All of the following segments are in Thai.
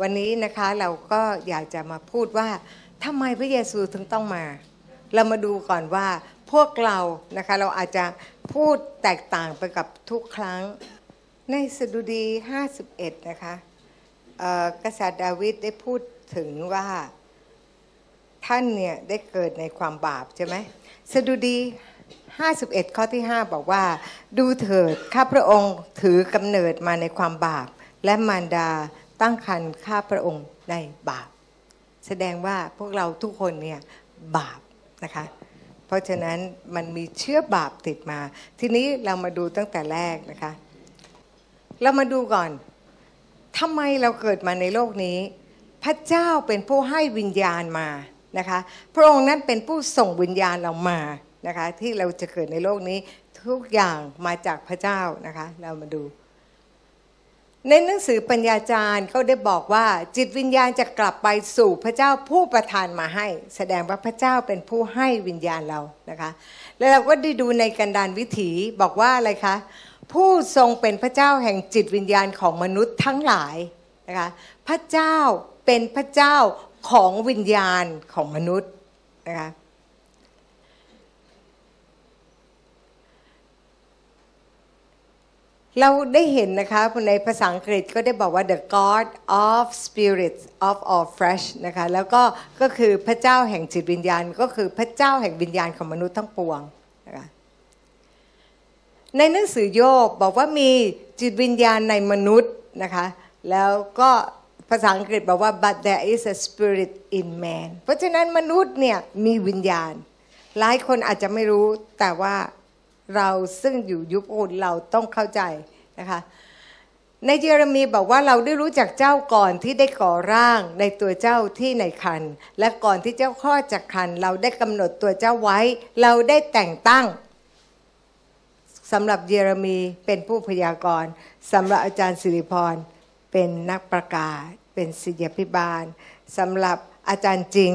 วันนี้นะคะเราก็อยากจะมาพูดว่าทำไมพระเยซูถึงต้องมา เรามาดูก่อนว่าพวกเรานะคะเราอาจจะพูดแตกต่างไปกับทุกครั้ง ในสดุดี 51 นะคะเอ่อกษัตริย์ดาวิดได้พูดถึงว่าท่านเนี่ยได้เกิดในความบาปใช่ไหมสดุดี 51 ข้อที่ 5 บอกว่า ดูเถิดข้าพระองค์ถือกำเนิดมาในความบาปและมารดา ตั้งครรภ์ข้าพระองค์ในบาป แสดงว่าพวกเราทุกคนเนี่ยบาปนะคะ เพราะฉะนั้นมันมีเชื้อบาปติดมา ทีนี้เรามาดูตั้งแต่แรกนะคะ เรามาดูก่อนทำไมเราเกิดมาในโลกนี้ พระเจ้าเป็นผู้ให้วิญญาณมานะคะ พระองค์นั้นเป็นผู้ส่งวิญญาณเรามานะคะ ที่เราจะเกิดในโลกนี้ทุกอย่างมาจากพระเจ้านะคะ เรามาดู ในหนังสือปัญญาจารย์เขาได้บอกว่า จิตวิญญาณจะกลับไปสู่พระเจ้าผู้ประทานมาให้ แสดงว่าพระเจ้าเป็นผู้ให้วิญญาณเรานะคะ แล้วเราก็ได้ดูในกันดานวิถีบอกว่าอะไรคะผู้ทรงเป็นพระเจ้าแห่งจิตวิญญาณของมนุษย์ทั้งหลายนะคะพระเจ้าเป็นพระเจ้าของวิญญาณของมนุษย์นะคะ เราได้เห็นนะคะในภาษาอังกฤษก็ได้บอกว่า the God of spirits of all flesh นะคะแล้วก็ก็คือพระเจ้าแห่งจิตวิญญาณ ก็คือพระเจ้าแห่งวิญญาณของมนุษย์ทั้งปวงนะคะในหนังสือโยบบอกว่ามีจิตวิญญาณในมนุษย์นะคะแล้วก็ภาษาอังกฤษบอกว่า but there is a spirit in man เพราะฉะนั้นมนุษย์เนี่ยมีวิญญาณ หลายคนอาจจะไม่รู้แต่ว่า เราซึ่งอยู่ยุคโอนเราต้องเข้าใจนะคะในเยเรมีบอกว่าเราได้รู้จักเจ้าก่อนที่ได้ก่อร่างในตัวเจ้าที่ในคัน และก่อนที่เจ้าคลอดจากคัน เราได้กำหนดตัวเจ้าไว้ เราได้แต่งตั้งสำหรับเยเรมีเป็นผู้พยากรณ์สำหรับอาจารย์สิริพรเป็นนักประกาศ เป็นศิษยพิบาลสำหรับ อาจารย์จริง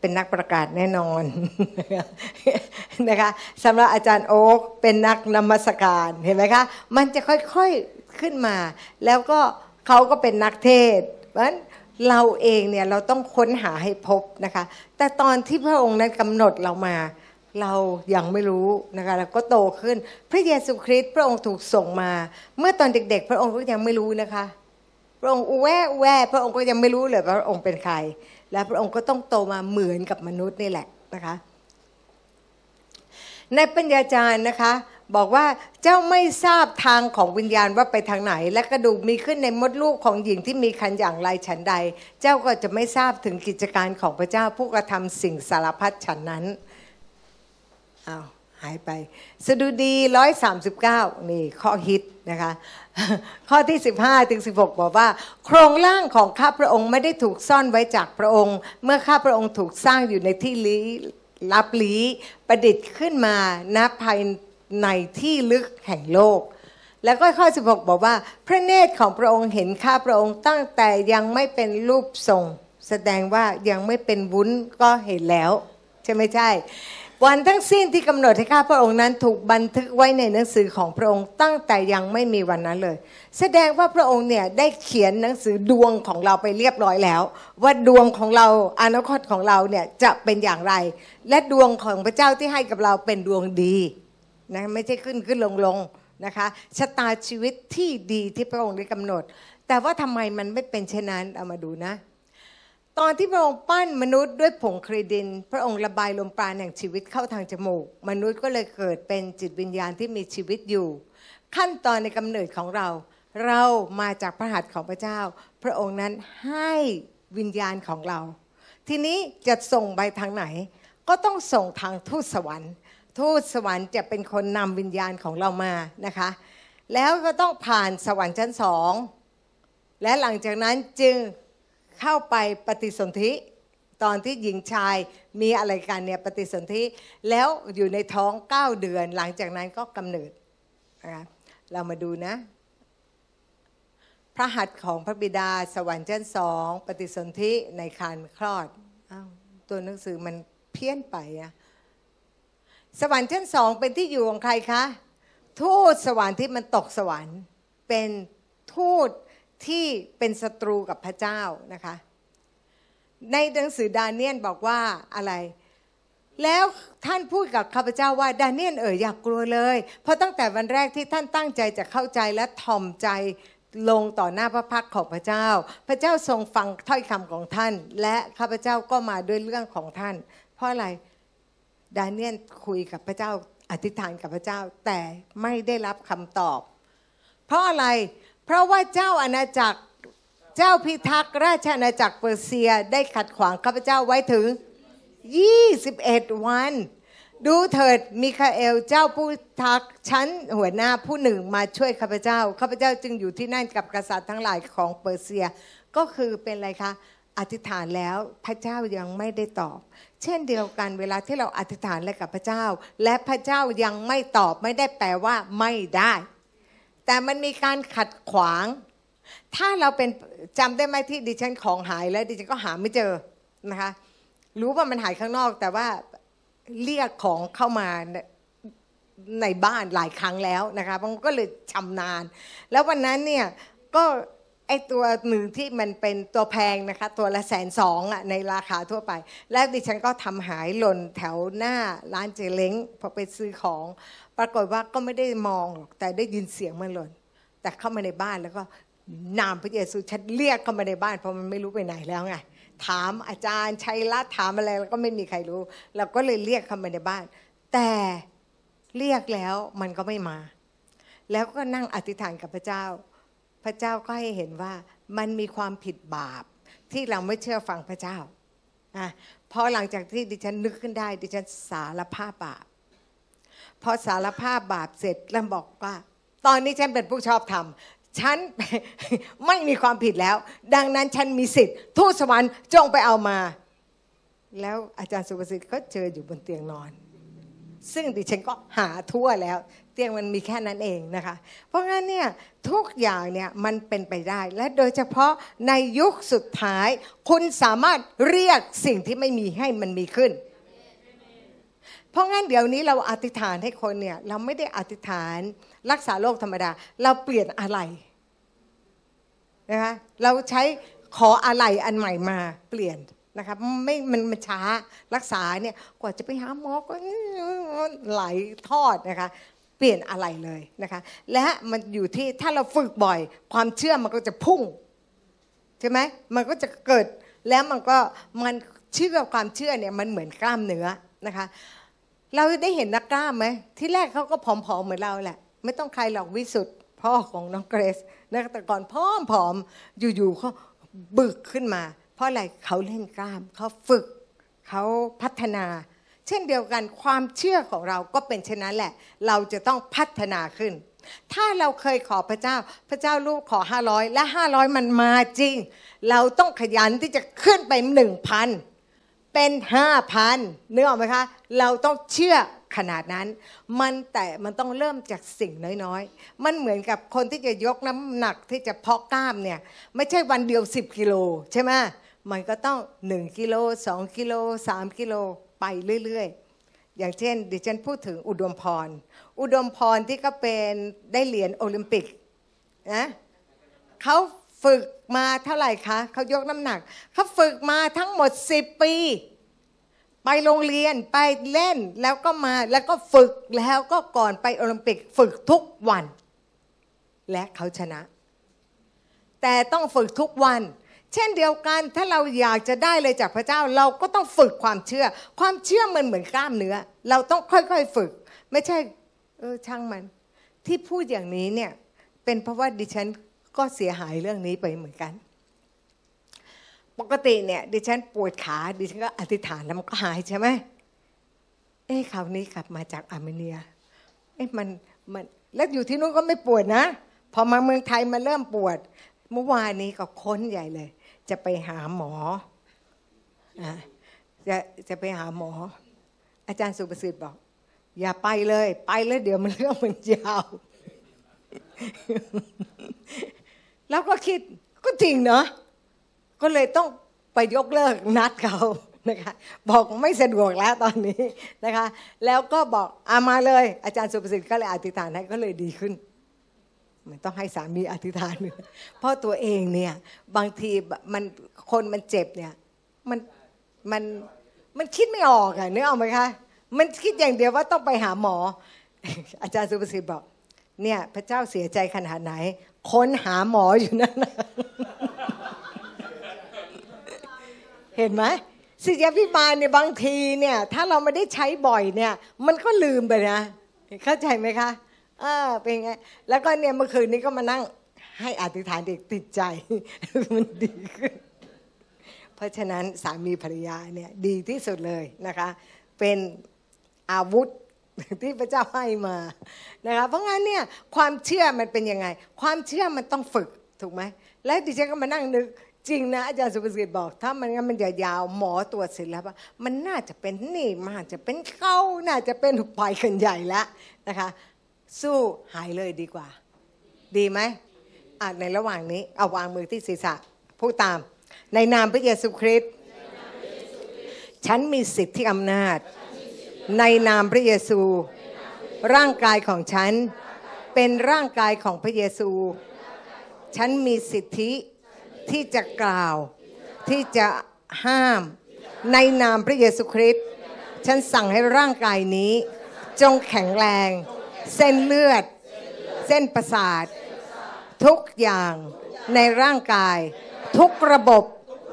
เป็นนักประกาศแน่นอนนะคะสำหรับอาจารย์โอ๊กเป็นนักนมัสการเห็นไหมคะ มันจะค่อยๆขึ้นมา แล้วก็เขาก็เป็นนักเทศเพราะฉะนั้นเราเองเนี่ยเราต้องค้นหาให้พบนะคะ แต่ตอนที่พระองค์นั้นกำหนดเรามาเรายังไม่รู้นะคะแล้วก็โตขึ้น พระเยซูคริสต์พระองค์ถูกส่งมา เมื่อตอนเด็ก ๆ พระองค์ก็ยังไม่รู้นะคะ พระองค์อุแวอุแวพระองค์ก็ยังไม่รู้เลยว่าพระองค์เป็นใคร และพระองค์ก็ต้องโตมาเหมือนกับมนุษย์นี่แหละนะคะ ในปัญญาจารย์นะคะบอกว่าเจ้าไม่ทราบทางของวิญญาณว่าไปทางไหน และกระดูกมีขึ้นในมดลูกของหญิงที่มีคันอย่างไรฉันใด เจ้าก็จะไม่ทราบถึงกิจการของพระเจ้าผู้กระทำสิ่งสารพัดฉันนั้นอ้าวายไป สดุดี 139 นี่ข้อฮิตนะคะ ข้อที่ 15 ถึง 16 บอกว่า โครงร่างของข้าพระองค์ไม่ได้ถูกซ่อนไว้จากพระองค์ เมื่อข้าพระองค์ถูกสร้างอยู่ในที่ลี้ลับลี้ประดิษฐ์ขึ้นมาณภายในที่ลึกแห่งโลกแล้วก็ข้อ 16 บอกว่า พระเนตรของพระองค์เห็นข้าพระองค์ตั้งแต่ยังไม่เป็นรูปทรง แสดงว่ายังไม่เป็นวุ้นก็เห็นแล้ว ใช่ไหมใช่ วันทั้งสิ้นที่กำหนดให้ข้าพระองค์นั้นถูกบันทึกไว้ในหนังสือของพระองค์ตั้งแต่ยังไม่มีวันนั้นเลย แสดงว่าพระองค์เนี่ยได้เขียนหนังสือดวงของเราไปเรียบร้อยแล้ว ว่าดวงของเราอนาคตของเราเนี่ยจะเป็นอย่างไร และดวงของพระเจ้าที่ให้กับเราเป็นดวงดีนะไม่ใช่ขึ้นขึ้นลงลงนะคะชะตาชีวิตที่ดีที่พระองค์ได้กำหนด แต่ว่าทำไมมันไม่เป็นเช่นนั้นเอามาดูนะ ตอนที่พระองค์ปั้นมนุษย์ด้วยผงครีดิน พระองค์ระบายลมปราณแห่งชีวิตเข้าทางจมูก มนุษย์ก็เลยเกิดเป็นจิตวิญญาณที่มีชีวิตอยู่ ขั้นตอนในกำเนิดของเรา เรามาจากพระหัตถ์ของพระเจ้า พระองค์นั้นให้วิญญาณของเรา ทีนี้จะส่งไปทางไหน ก็ต้องส่งทางทูตสวรรค์ ทูตสวรรค์จะเป็นคนนำวิญญาณของเรามานะคะ แล้วก็ต้องผ่านสวรรค์ชั้นสองและหลังจากนั้นจึง เข้าไปปฏิสนธิตอนที่หญิงชายมีอะไรกันเนี่ยปฏิสนธิแล้วอยู่ในท้อง 9 เดือน หลังจากนั้นก็กำเนิดนะคะเรามาดูนะ พระหัตถ์ของพระบิดาสวรรค์ชั้นสองปฏิสนธิในครรภ์คลอดอตัวหนังสือมันเพี้ยนไปอะสวรรค์ชั้นสองเป็นที่อยู่ของใครคะ ทูตสวรรค์ที่มันตกสวรรค์ เป็นทูต ที่เป็นศัตรูกับพระเจ้านะคะ ในหนังสือดาเนียนบอกว่าอะไร แล้วท่านพูดกับข้าพเจ้าว่าดาเนียนเอ๋ยอย่ากกลัวเลย เพราะตั้งแต่วันแรกที่ท่านตั้งใจจะเข้าใจและถ่อมใจลงต่อหน้าพระพักของพระเจ้า พระเจ้าทรงฟังถ้อยคำของท่าน และข้าพเจ้าก็มาด้วยเรื่องของท่าน เพราะอะไรดาเนียลคุยกับพระเจ้าอธิษฐานกับพระเจ้า แต่ไม่ได้รับคำตอบ เพราะอะไร เพราะว่าเจ้าอาณาจักรเจ้าพิทักษ์ราชอาณาจักรเปอร์เซียได้ขัดขวางข้าพเจ้าไว้ถึง 21 วัน ดูเถิดมิคาเอลเจ้าผู้พิทักษ์ชั้นหัวหน้าผู้หนึ่งมาช่วยข้าพเจ้าข้าพเจ้าจึงอยู่ที่นั่นกับกษัตริย์ทั้งหลายของเปอร์เซียก็คือเป็นอะไรคะอธิษฐานแล้วพระเจ้ายังไม่ได้ตอบ เช่นเดียวกันเวลาที่เราอธิษฐานอะไรกับพระเจ้า และพระเจ้ายังไม่ตอบไม่ได้แปลว่าไม่ได้ แต่มันมีการขัดขวาง ถ้าเราเป็นจำได้ไหมที่ดิฉันของหายแล้วดิฉันก็หาไม่เจอนะคะ รู้ว่ามันหายข้างนอก แต่ว่าเรียกของเข้ามาในบ้านหลายครั้งแล้วนะคะมันก็เลยชำนาญ แล้ววันนั้นเนี่ยก็ ไอตัวหนึ่งที่มันเป็นตัวแพงนะคะ ตัวละแสนสองอะในราคาทั่วไป แล้วดิฉันก็ทำหายหล่นแถวหน้าร้านเจเล้งพอไปซื้อของ ปรากฏว่าก็ไม่ได้มองหรอกแต่ได้ยินเสียงมันหล่น แต่เข้ามาในบ้านแล้วก็นามพระเยซูฉันเรียกเข้ามาในบ้านเพราะมันไม่รู้ไปไหนแล้วไงถามอาจารย์ชัยรัตน์ถามอะไรแล้วก็ไม่มีใครรู้ เราก็เลยเรียกเข้ามาในบ้าน แต่เรียกแล้วมันก็ไม่มา แล้วก็นั่งอธิษฐานกับพระเจ้า พระเจ้าก็ให้เห็นว่ามันมีความผิดบาปที่เราไม่เชื่อฟังพระเจ้าอะพอหลังจากที่ดิฉันนึกขึ้นได้ ดิฉันสารภาพบาป พอสารภาพบาปเสร็จแล้วบอกว่า ตอนนี้ฉันเป็นผู้ชอบธรรมฉันไม่มีความผิดแล้ว ดังนั้นฉันมีสิทธิ์ทูตสวรรค์จงไปเอามา แล้วอาจารย์สุภสิทธิ์ก็เจออยู่บนเตียงนอน ซึ่งดิฉันก็หาทั่วแล้ว เตียงมันมีแค่นั้นเองนะคะ เพราะงั้นเนี่ยทุกอย่างเนี่ยมันเป็นไปได้ และโดยเฉพาะในยุคสุดท้าย คุณสามารถเรียกสิ่งที่ไม่มีให้มันมีขึ้น เพราะงั้นเดี๋ยวนี้เราอธิษฐานให้คนเนี่ยเราไม่ได้อธิษฐานรักษาโรคธรรมดา เราเปลี่ยนอะไรนะคะเราใช้ขออะไรอันใหม่มาเปลี่ยนนะคะไม่มันมันช้ารักษาเนี่ยกว่าจะไปหาหมอก็ไหลทอดนะคะ เปลี่ยนอะไรเลยนะคะและมันอยู่ที่ถ้าเราฝึกบ่อย ความเชื่อมันก็จะพุ่งใช่ไหมมันก็จะเกิดแล้วมันก็มันเชื่อความเชื่อเนี่ยมันเหมือนกล้ามเนื้อนะคะ เราได้เห็นนักกล้ามไหมที่แรกเขาก็ผอมๆเหมือนเราแหละ ไม่ต้องใครหรอกวิสุทธ์พ่อของน้องเกรซนะแต่ก่อนผอมๆอยู่ๆเขาบึกขึ้นมา เพราะอะไรเขาเล่นกล้ามเขาฝึกเขาพัฒนา เช่นเดียวกันความเชื่อของเราก็เป็นเช่นนั้นแหละ เราจะต้องพัฒนาขึ้น ถ้าเราเคยขอพระเจ้า พระเจ้าลูกขอ 500 และ 500 มันมาจริง เราต้องขยันที่จะขึ้นไป 1,000 เป็น 5,000นึกออกไหมคะ เราต้องเชื่อขนาดนั้นมันแต่มันต้องเริ่มจากสิ่งน้อยๆ มันเหมือนกับคนที่จะยกน้ำหนักที่จะเพาะกล้ามเนี่ยไม่ใช่วันเดียว 10 กิโลใช่ไหมมันก็ต้อง 1 กิโล 2 กิโล 3 กิโล ไปเรื่อยๆ อย่างเช่น ดิฉันพูดถึงอุดมพร อุดมพรที่ก็เป็นได้เหรียญโอลิมปิกนะเขาฝึกมาเท่าไหร่คะเขายกน้ำหนักเขาฝึกมาทั้งหมด 10 ปี ไปโรงเรียนไปเล่นแล้วก็มาแล้วก็ฝึกแล้วก็ก่อนไปโอลิมปิกฝึกทุกวัน และเขาชนะ แต่ต้องฝึกทุกวัน เช่นเดียวกันถ้าเราอยากจะได้เลยจากพระเจ้าเราก็ต้องฝึกความเชื่อ ความเชื่อมันเหมือนกล้ามเนื้อ เราต้องค่อยๆฝึก ไม่ใช่ เออช่างมัน ที่พูดอย่างนี้เนี่ยเป็นเพราะว่าดิฉันก็เสียหายเรื่องนี้ไปเหมือนกัน ปกติเนี่ย ดิฉันปวดขา ดิฉันก็อธิษฐานแล้วมันก็หายใช่ไหมเอ้คราวนี้กลับมาจากอาร์เมเนีย เอ้มันมันแล้วอยู่ที่นู้นก็ไม่ปวดนะ พอมาเมืองไทยมาเริ่มปวด เมื่อวานนี้ก็ค้นใหญ่เลย จะไปหาหมอจะจะไปหาหมอ อาจารย์สุประสิทธิ์บอก อย่าไปเลย ไปแล้วเดี๋ยวมันเรื่องมันยาว แล้วก็คิดก็จริงเนาะก็เลยต้องไปยกเลิกนัดเขานะคะบอกไม่สะดวกแล้วตอนนี้นะคะ แล้วก็บอกอามาเลย อาจารย์สุประสิทธิ์ก็เลยอธิษฐานให้ก็เลยดีขึ้น มันต้องให้สามีอธิษฐานเพราะตัวเองเนี่ยบางทีมันคนมันเจ็บเนี่ยมันมันมันคิดไม่ออกอะนึกออกไหมคะ มันคิดอย่างเดียวว่าต้องไปหาหมอ อาจารย์สุภสิทธิ์บอก เนี่ยพระเจ้าเสียใจขนาดไหน ค้นหาหมออยู่นั่นนะเห็นไหมสิทธิพิบาลเนี่ยบางทีเนี่ย ถ้าเราไม่ได้ใช้บ่อยเนี่ย มันก็ลืมไปนะ เข้าใจไหมคะ เออเป็นไง แล้วก็เนี่ยเมื่อคืนนี้ก็มานั่ง ให้อธิษฐานเด็กติดใจ มันดีขึ้น เพราะฉะนั้นสามีภรรยาเนี่ยดีที่สุดเลยนะคะ เป็นอาวุธที่พระเจ้าให้มานะคะ เพราะงั้นเนี่ยความเชื่อมันเป็นยังไง ความเชื่อมันต้องฝึกถูกไหม และดิฉันก็มานั่งนึกจริงนะอาจารย์สุภสิทธิ์บอก ถ้ามันงั้นมันจะยาวหมอตรวจเสร็จแล้วว่ามันน่าจะเป็นนี่มันอาจจะเป็นเก้าน่าจะเป็นหุบไปกันใหญ่แล้วนะคะ สู้หายเลยดีกว่า ดีไหมอะในระหว่างนี้เอาวางมือที่ศีรษะพูดตาม ในนามพระเยซูคริสต์ฉันมีสิทธิอำนาจ ในนามพระเยซู ร่างกายของฉัน เป็นร่างกายของพระเยซู ฉันมีสิทธิที่จะกล่าว ที่จะห้าม ในนามพระเยซูคริสต์ฉันสั่งให้ร่างกายนี้ จงแข็งแรง เส้นเลือด เส้นประสาท ทุกอย่างในร่างกาย ทุกระบบ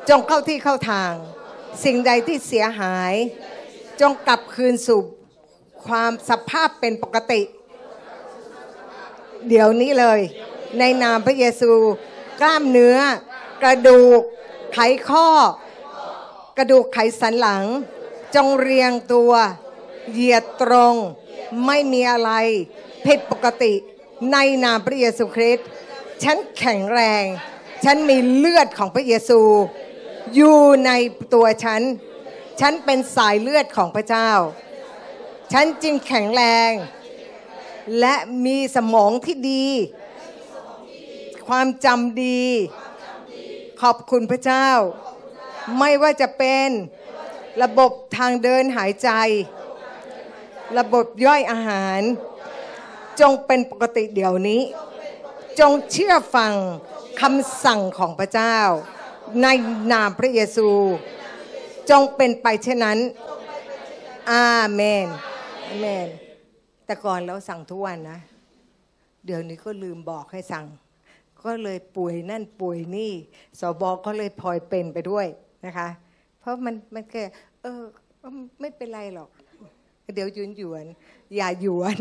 จงเข้าที่เข้าทาง สิ่งใดที่เสียหาย จงกลับคืนสู่ความสภาพเป็นปกติ เดี๋ยวนี้เลย ในนามพระเยซู กล้ามเนื้อ กระดูก ไขข้อ กระดูกไขสันหลัง จงเรียงตัว เหยียดตรง ไม่มีอะไรผิดปกติในนามพระเยซูคริสต์ฉันแข็งแรง ฉันมีเลือดของพระเยซู อยู่ในตัวฉัน ฉันเป็นสายเลือดของพระเจ้า ฉันจึงแข็งแรง และมีสมองที่ดี ความจำดี ขอบคุณพระเจ้า ไม่ว่าจะเป็นระบบทางเดินหายใจ ระบบย่อยอาหาร จงเป็นปกติเดี๋ยวนี้ จงเชื่อฟังคำสั่งของพระเจ้า ในนามพระเยซู จงเป็นไปเช่นนั้น อาเมนอาเมน แต่ก่อนเราสั่งทุกวันนะ เดี๋ยวนี้ก็ลืมบอกให้สั่ง ก็เลยป่วยนั่นป่วยนี่สบก็เลยพลอยเป็นไปด้วยนะคะ เพราะมันมันแค่เออไม่เป็นไรหรอก เดี๋ยวยวนหยวน อย่าหยวน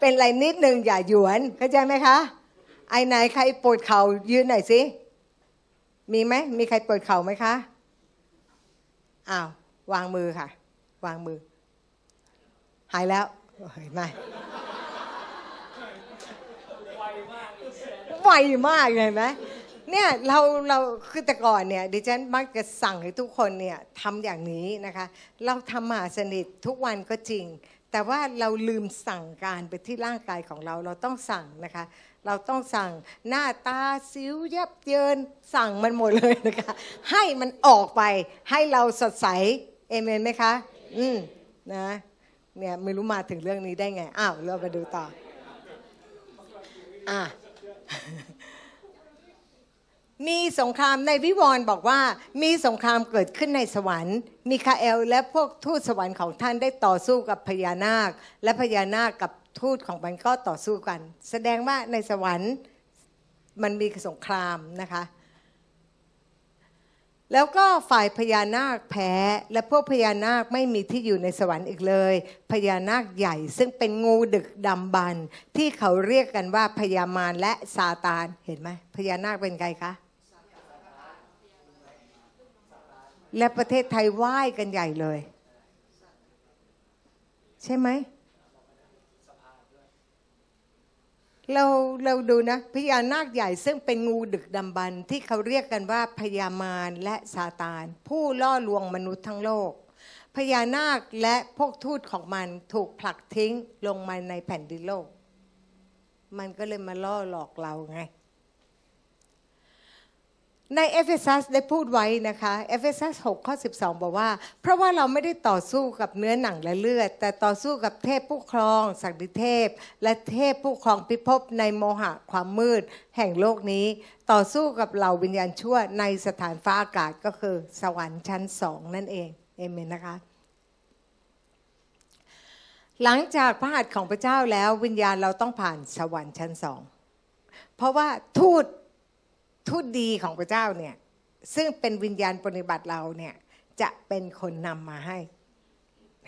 เป็นไรนิดนึงอย่าหยวนเข้าใจไหมคะไอ้ไหนใครปวดเข่ายืนหน่อยสิมีไหมมีใครปวดเข่าไหมคะอ้าววางมือค่ะ วางมือ หายแล้วเห็นไหมไวมากเห็นไหม เนี่ยเราเราคือแต่ก่อนเนี่ยดิฉันมักจะสั่งให้ทุกคนเนี่ยทำอย่างนี้นะคะ เราทำมหาสนิททุกวันก็จริง แต่ว่าเราลืมสั่งการไปที่ร่างกายของเราเราต้องสั่งนะคะ เราต้องสั่งหน้าตาสิวยับเยินสั่งมันหมดเลยนะคะ ให้มันออกไปให้เราสดใสเอเมนไหมคะ อืมนะเนี่ยไม่รู้มาถึงเรื่องนี้ได้ไง อ้าว เรามาดูต่อ อะ มีสงครามในวิวรณ์บอกว่ามีสงครามเกิดขึ้นในสวรรค์มิคาเอล และพวกทูตสวรรค์ของท่านได้ต่อสู้กับพญานาค และพญานาคกับทูตของมันก็ต่อสู้กัน แสดงว่าในสวรรค์มันมีสงครามนะคะ แล้วก็ฝ่ายพญานาคแพ้และพวกพญานาคไม่มีที่อยู่ในสวรรค์อีกเลย พญานาคใหญ่ซึ่งเป็นงูดึกดำบรรที่เขาเรียกกันว่าพญามารและซาตานเห็นไหมพญานาคเป็นไงคะ และประเทศไทยไหว้กันใหญ่เลย ใช่ไหมเราเราดูนะพญานาคใหญ่ซึ่งเป็นงูดึกดำบรรพ์ที่เขาเรียกกันว่าพญามารและซาตาน ผู้ล่อลวงมนุษย์ทั้งโลกพญานาคและพวกทูตของมันถูกผลักทิ้งลงมาในแผ่นดินโลก มันก็เลยมาล่อหลอกเราไง ในเอเฟซัสได้พูดไว้นะคะเอเฟซัส6ข้อ 12 บอกว่า เพราะว่าเราไม่ได้ต่อสู้กับเนื้อหนังและเลือด แต่ต่อสู้กับเทพผู้ครองศักดิเทพ และเทพผู้ครองพิภพในโมหะความมืด แห่งโลกนี้ ต่อสู้กับเหล่าวิญญาณชั่วในสถานฟ้าอากาศก็คือสวรรค์ชั้นสองนั่นเองเอเมนนะคะหลังจากพระหัตถ์ของพระเจ้าแล้ววิญญาณเราต้องผ่านสวรรค์ชั้นสองเพราะว่าทูต ทูตดีของพระเจ้าเนี่ยซึ่งเป็นวิญญาณปรนนิบัติเราเนี่ยจะเป็นคนนำมาให้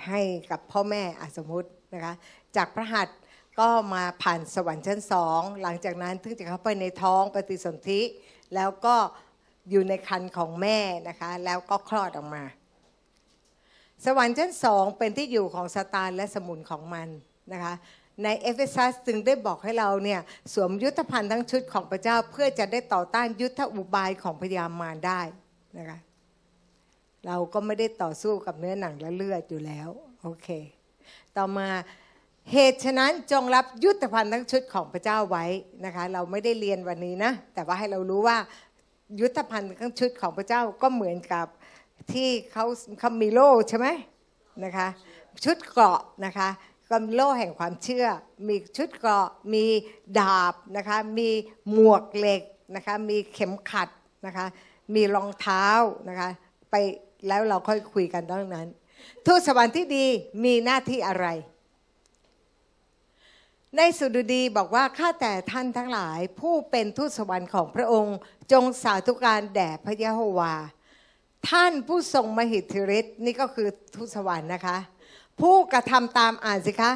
ให้กับพ่อแม่สมมตินะคะจากพระหัตถ์ก็มาผ่านสวรรค์ชั้นสองหลังจากนั้นถึงจะเข้าไปในท้องปฏิสนธิ แล้วก็อยู่ในครรภ์ของแม่นะคะแล้วก็คลอดออกมา สวรรค์ชั้นสองเป็นที่อยู่ของซาตานและสมุนของมันนะคะ ในเอเฟซัสจึงได้บอกให้เราเนี่ยสวมยุทธภัณฑ์ทั้งชุดของพระเจ้าเพื่อจะได้ต่อต้านยุทธอุบายของพยามารได้นะคะเราก็ไม่ได้ต่อสู้กับเนื้อหนังและเลือดอยู่แล้วโอเค ต่อมาเหตุฉะนั้นจงรับยุทธภัณฑ์ทั้งชุดของพระเจ้าไว้นะคะ เราไม่ได้เรียนวันนี้นะ แต่ว่าให้เรารู้ว่ายุทธภัณฑ์ทั้งชุดของพระเจ้าก็เหมือนกับที่เขาเขามีโล่ใช่ไหมนะคะ ชุดเกราะนะคะ ก็โล่แห่งความเชื่อ มีชุดเกราะมีดาบนะคะมีหมวกเหล็กนะคะมีเข็มขัดนะคะมีรองเท้านะคะไปแล้วเราค่อยคุยกันตรงนั้น ทูตสวรรค์ที่ดีมีหน้าที่อะไร ในสุดดีบอกว่าข้าแต่ท่านทั้งหลาย ผู้เป็นทูตสวรรค์ของพระองค์ จงสาธุการแด่พระยะโฮวา ท่านผู้ทรงมหิทธิฤทธิ์นี่ก็คือทูตสวรรค์นะคะ ผู้กระทำตามอ่านสิคะ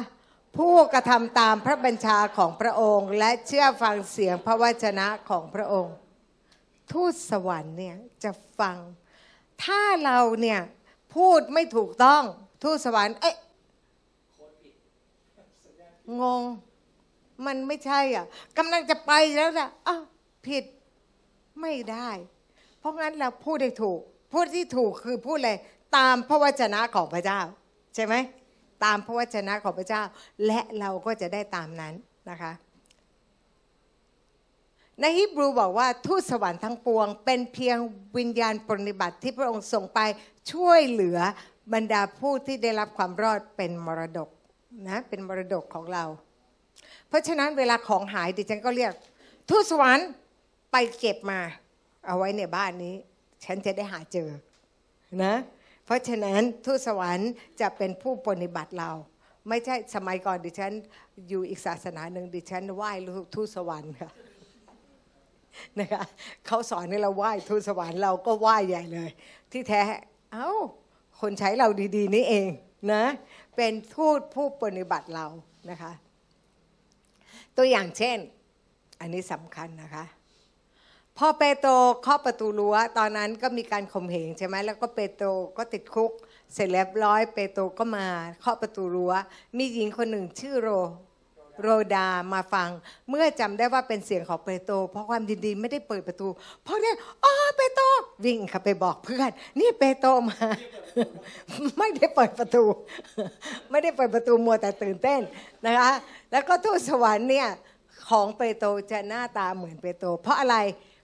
ผู้กระทำตามพระบัญชาของพระองค์ และเชื่อฟังเสียงพระวจนะของพระองค์ ทูตสวรรค์เนี่ยจะฟัง ถ้าเราเนี่ยพูดไม่ถูกต้องทูตสวรรค์เอ๊ะงง มันไม่ใช่อะกำลังจะไปแล้วนะอ้าวผิดไม่ได้ เพราะงั้นเราพูดได้ถูก พูดที่ถูกคือพูดเลยตามพระวจนะของพระเจ้า ช่ไหมตามพระวจนะของพระเจ้า และเราก็จะได้ตามนั้นนะคะในฮิบรูบอกว่าทูตสวรรค์ทั้งปวง เป็นเพียงวิญญาณปฏิบัติที่พระองค์ส่งไปช่วยเหลือบรรดาผู้ที่ได้รับความรอดเป็นมรดกนะเป็นมรดกของเรา เพราะฉะนั้นเวลาของหายดิฉันก็เรียก ทูตสวรรค์ไปเก็บมา เอาไว้ในบ้านนี้ ฉันจะได้หาเจอนะ เพราะฉะนั้นทูตสวรรค์จะเป็นผู้ปฏิบัติเรา ไม่ใช่สมัยก่อนดิฉัน อยู่อีกศาสนาหนึ่งดิฉันไหว้ทูตสวรรค์ค่ะนะคะเขาสอนให้เราไหว้ทูตสวรรค์เราก็ไหว้ใหญ่เลย ที่แท้เอ้าคนใช้เราดีๆ นี่เองนะเป็นทูตผู้ปฏิบัติเรานะคะ ตัวอย่างเช่น อันนี้สำคัญนะคะ พอเปโตรเคาะประตูรั้วตอนนั้นก็มีการข่มเหงใช่ไหมแล้วก็เปโตรก็ติดคุก เสร็จเรียบร้อยเปโตรก็มาเคาะประตูรั้ว มีหญิงคนหนึ่งชื่อโรโรดามาฟัง เมื่อจำได้ว่าเป็นเสียงของเปโตรเพราะความดีๆไม่ได้เปิดประตู เพราะเนี่ยอ๋อเปโตรวิ่งเข้าไปบอกเพื่อน นี่เปโตรมา ไม่ได้เปิดประตู ไม่ได้เปิดประตูมัวแต่ตื่นเต้นนะคะ แล้วก็ทูตสวรรค์เนี่ยของเปโตรจะหน้าตาเหมือนเปโตรเพราะอะไร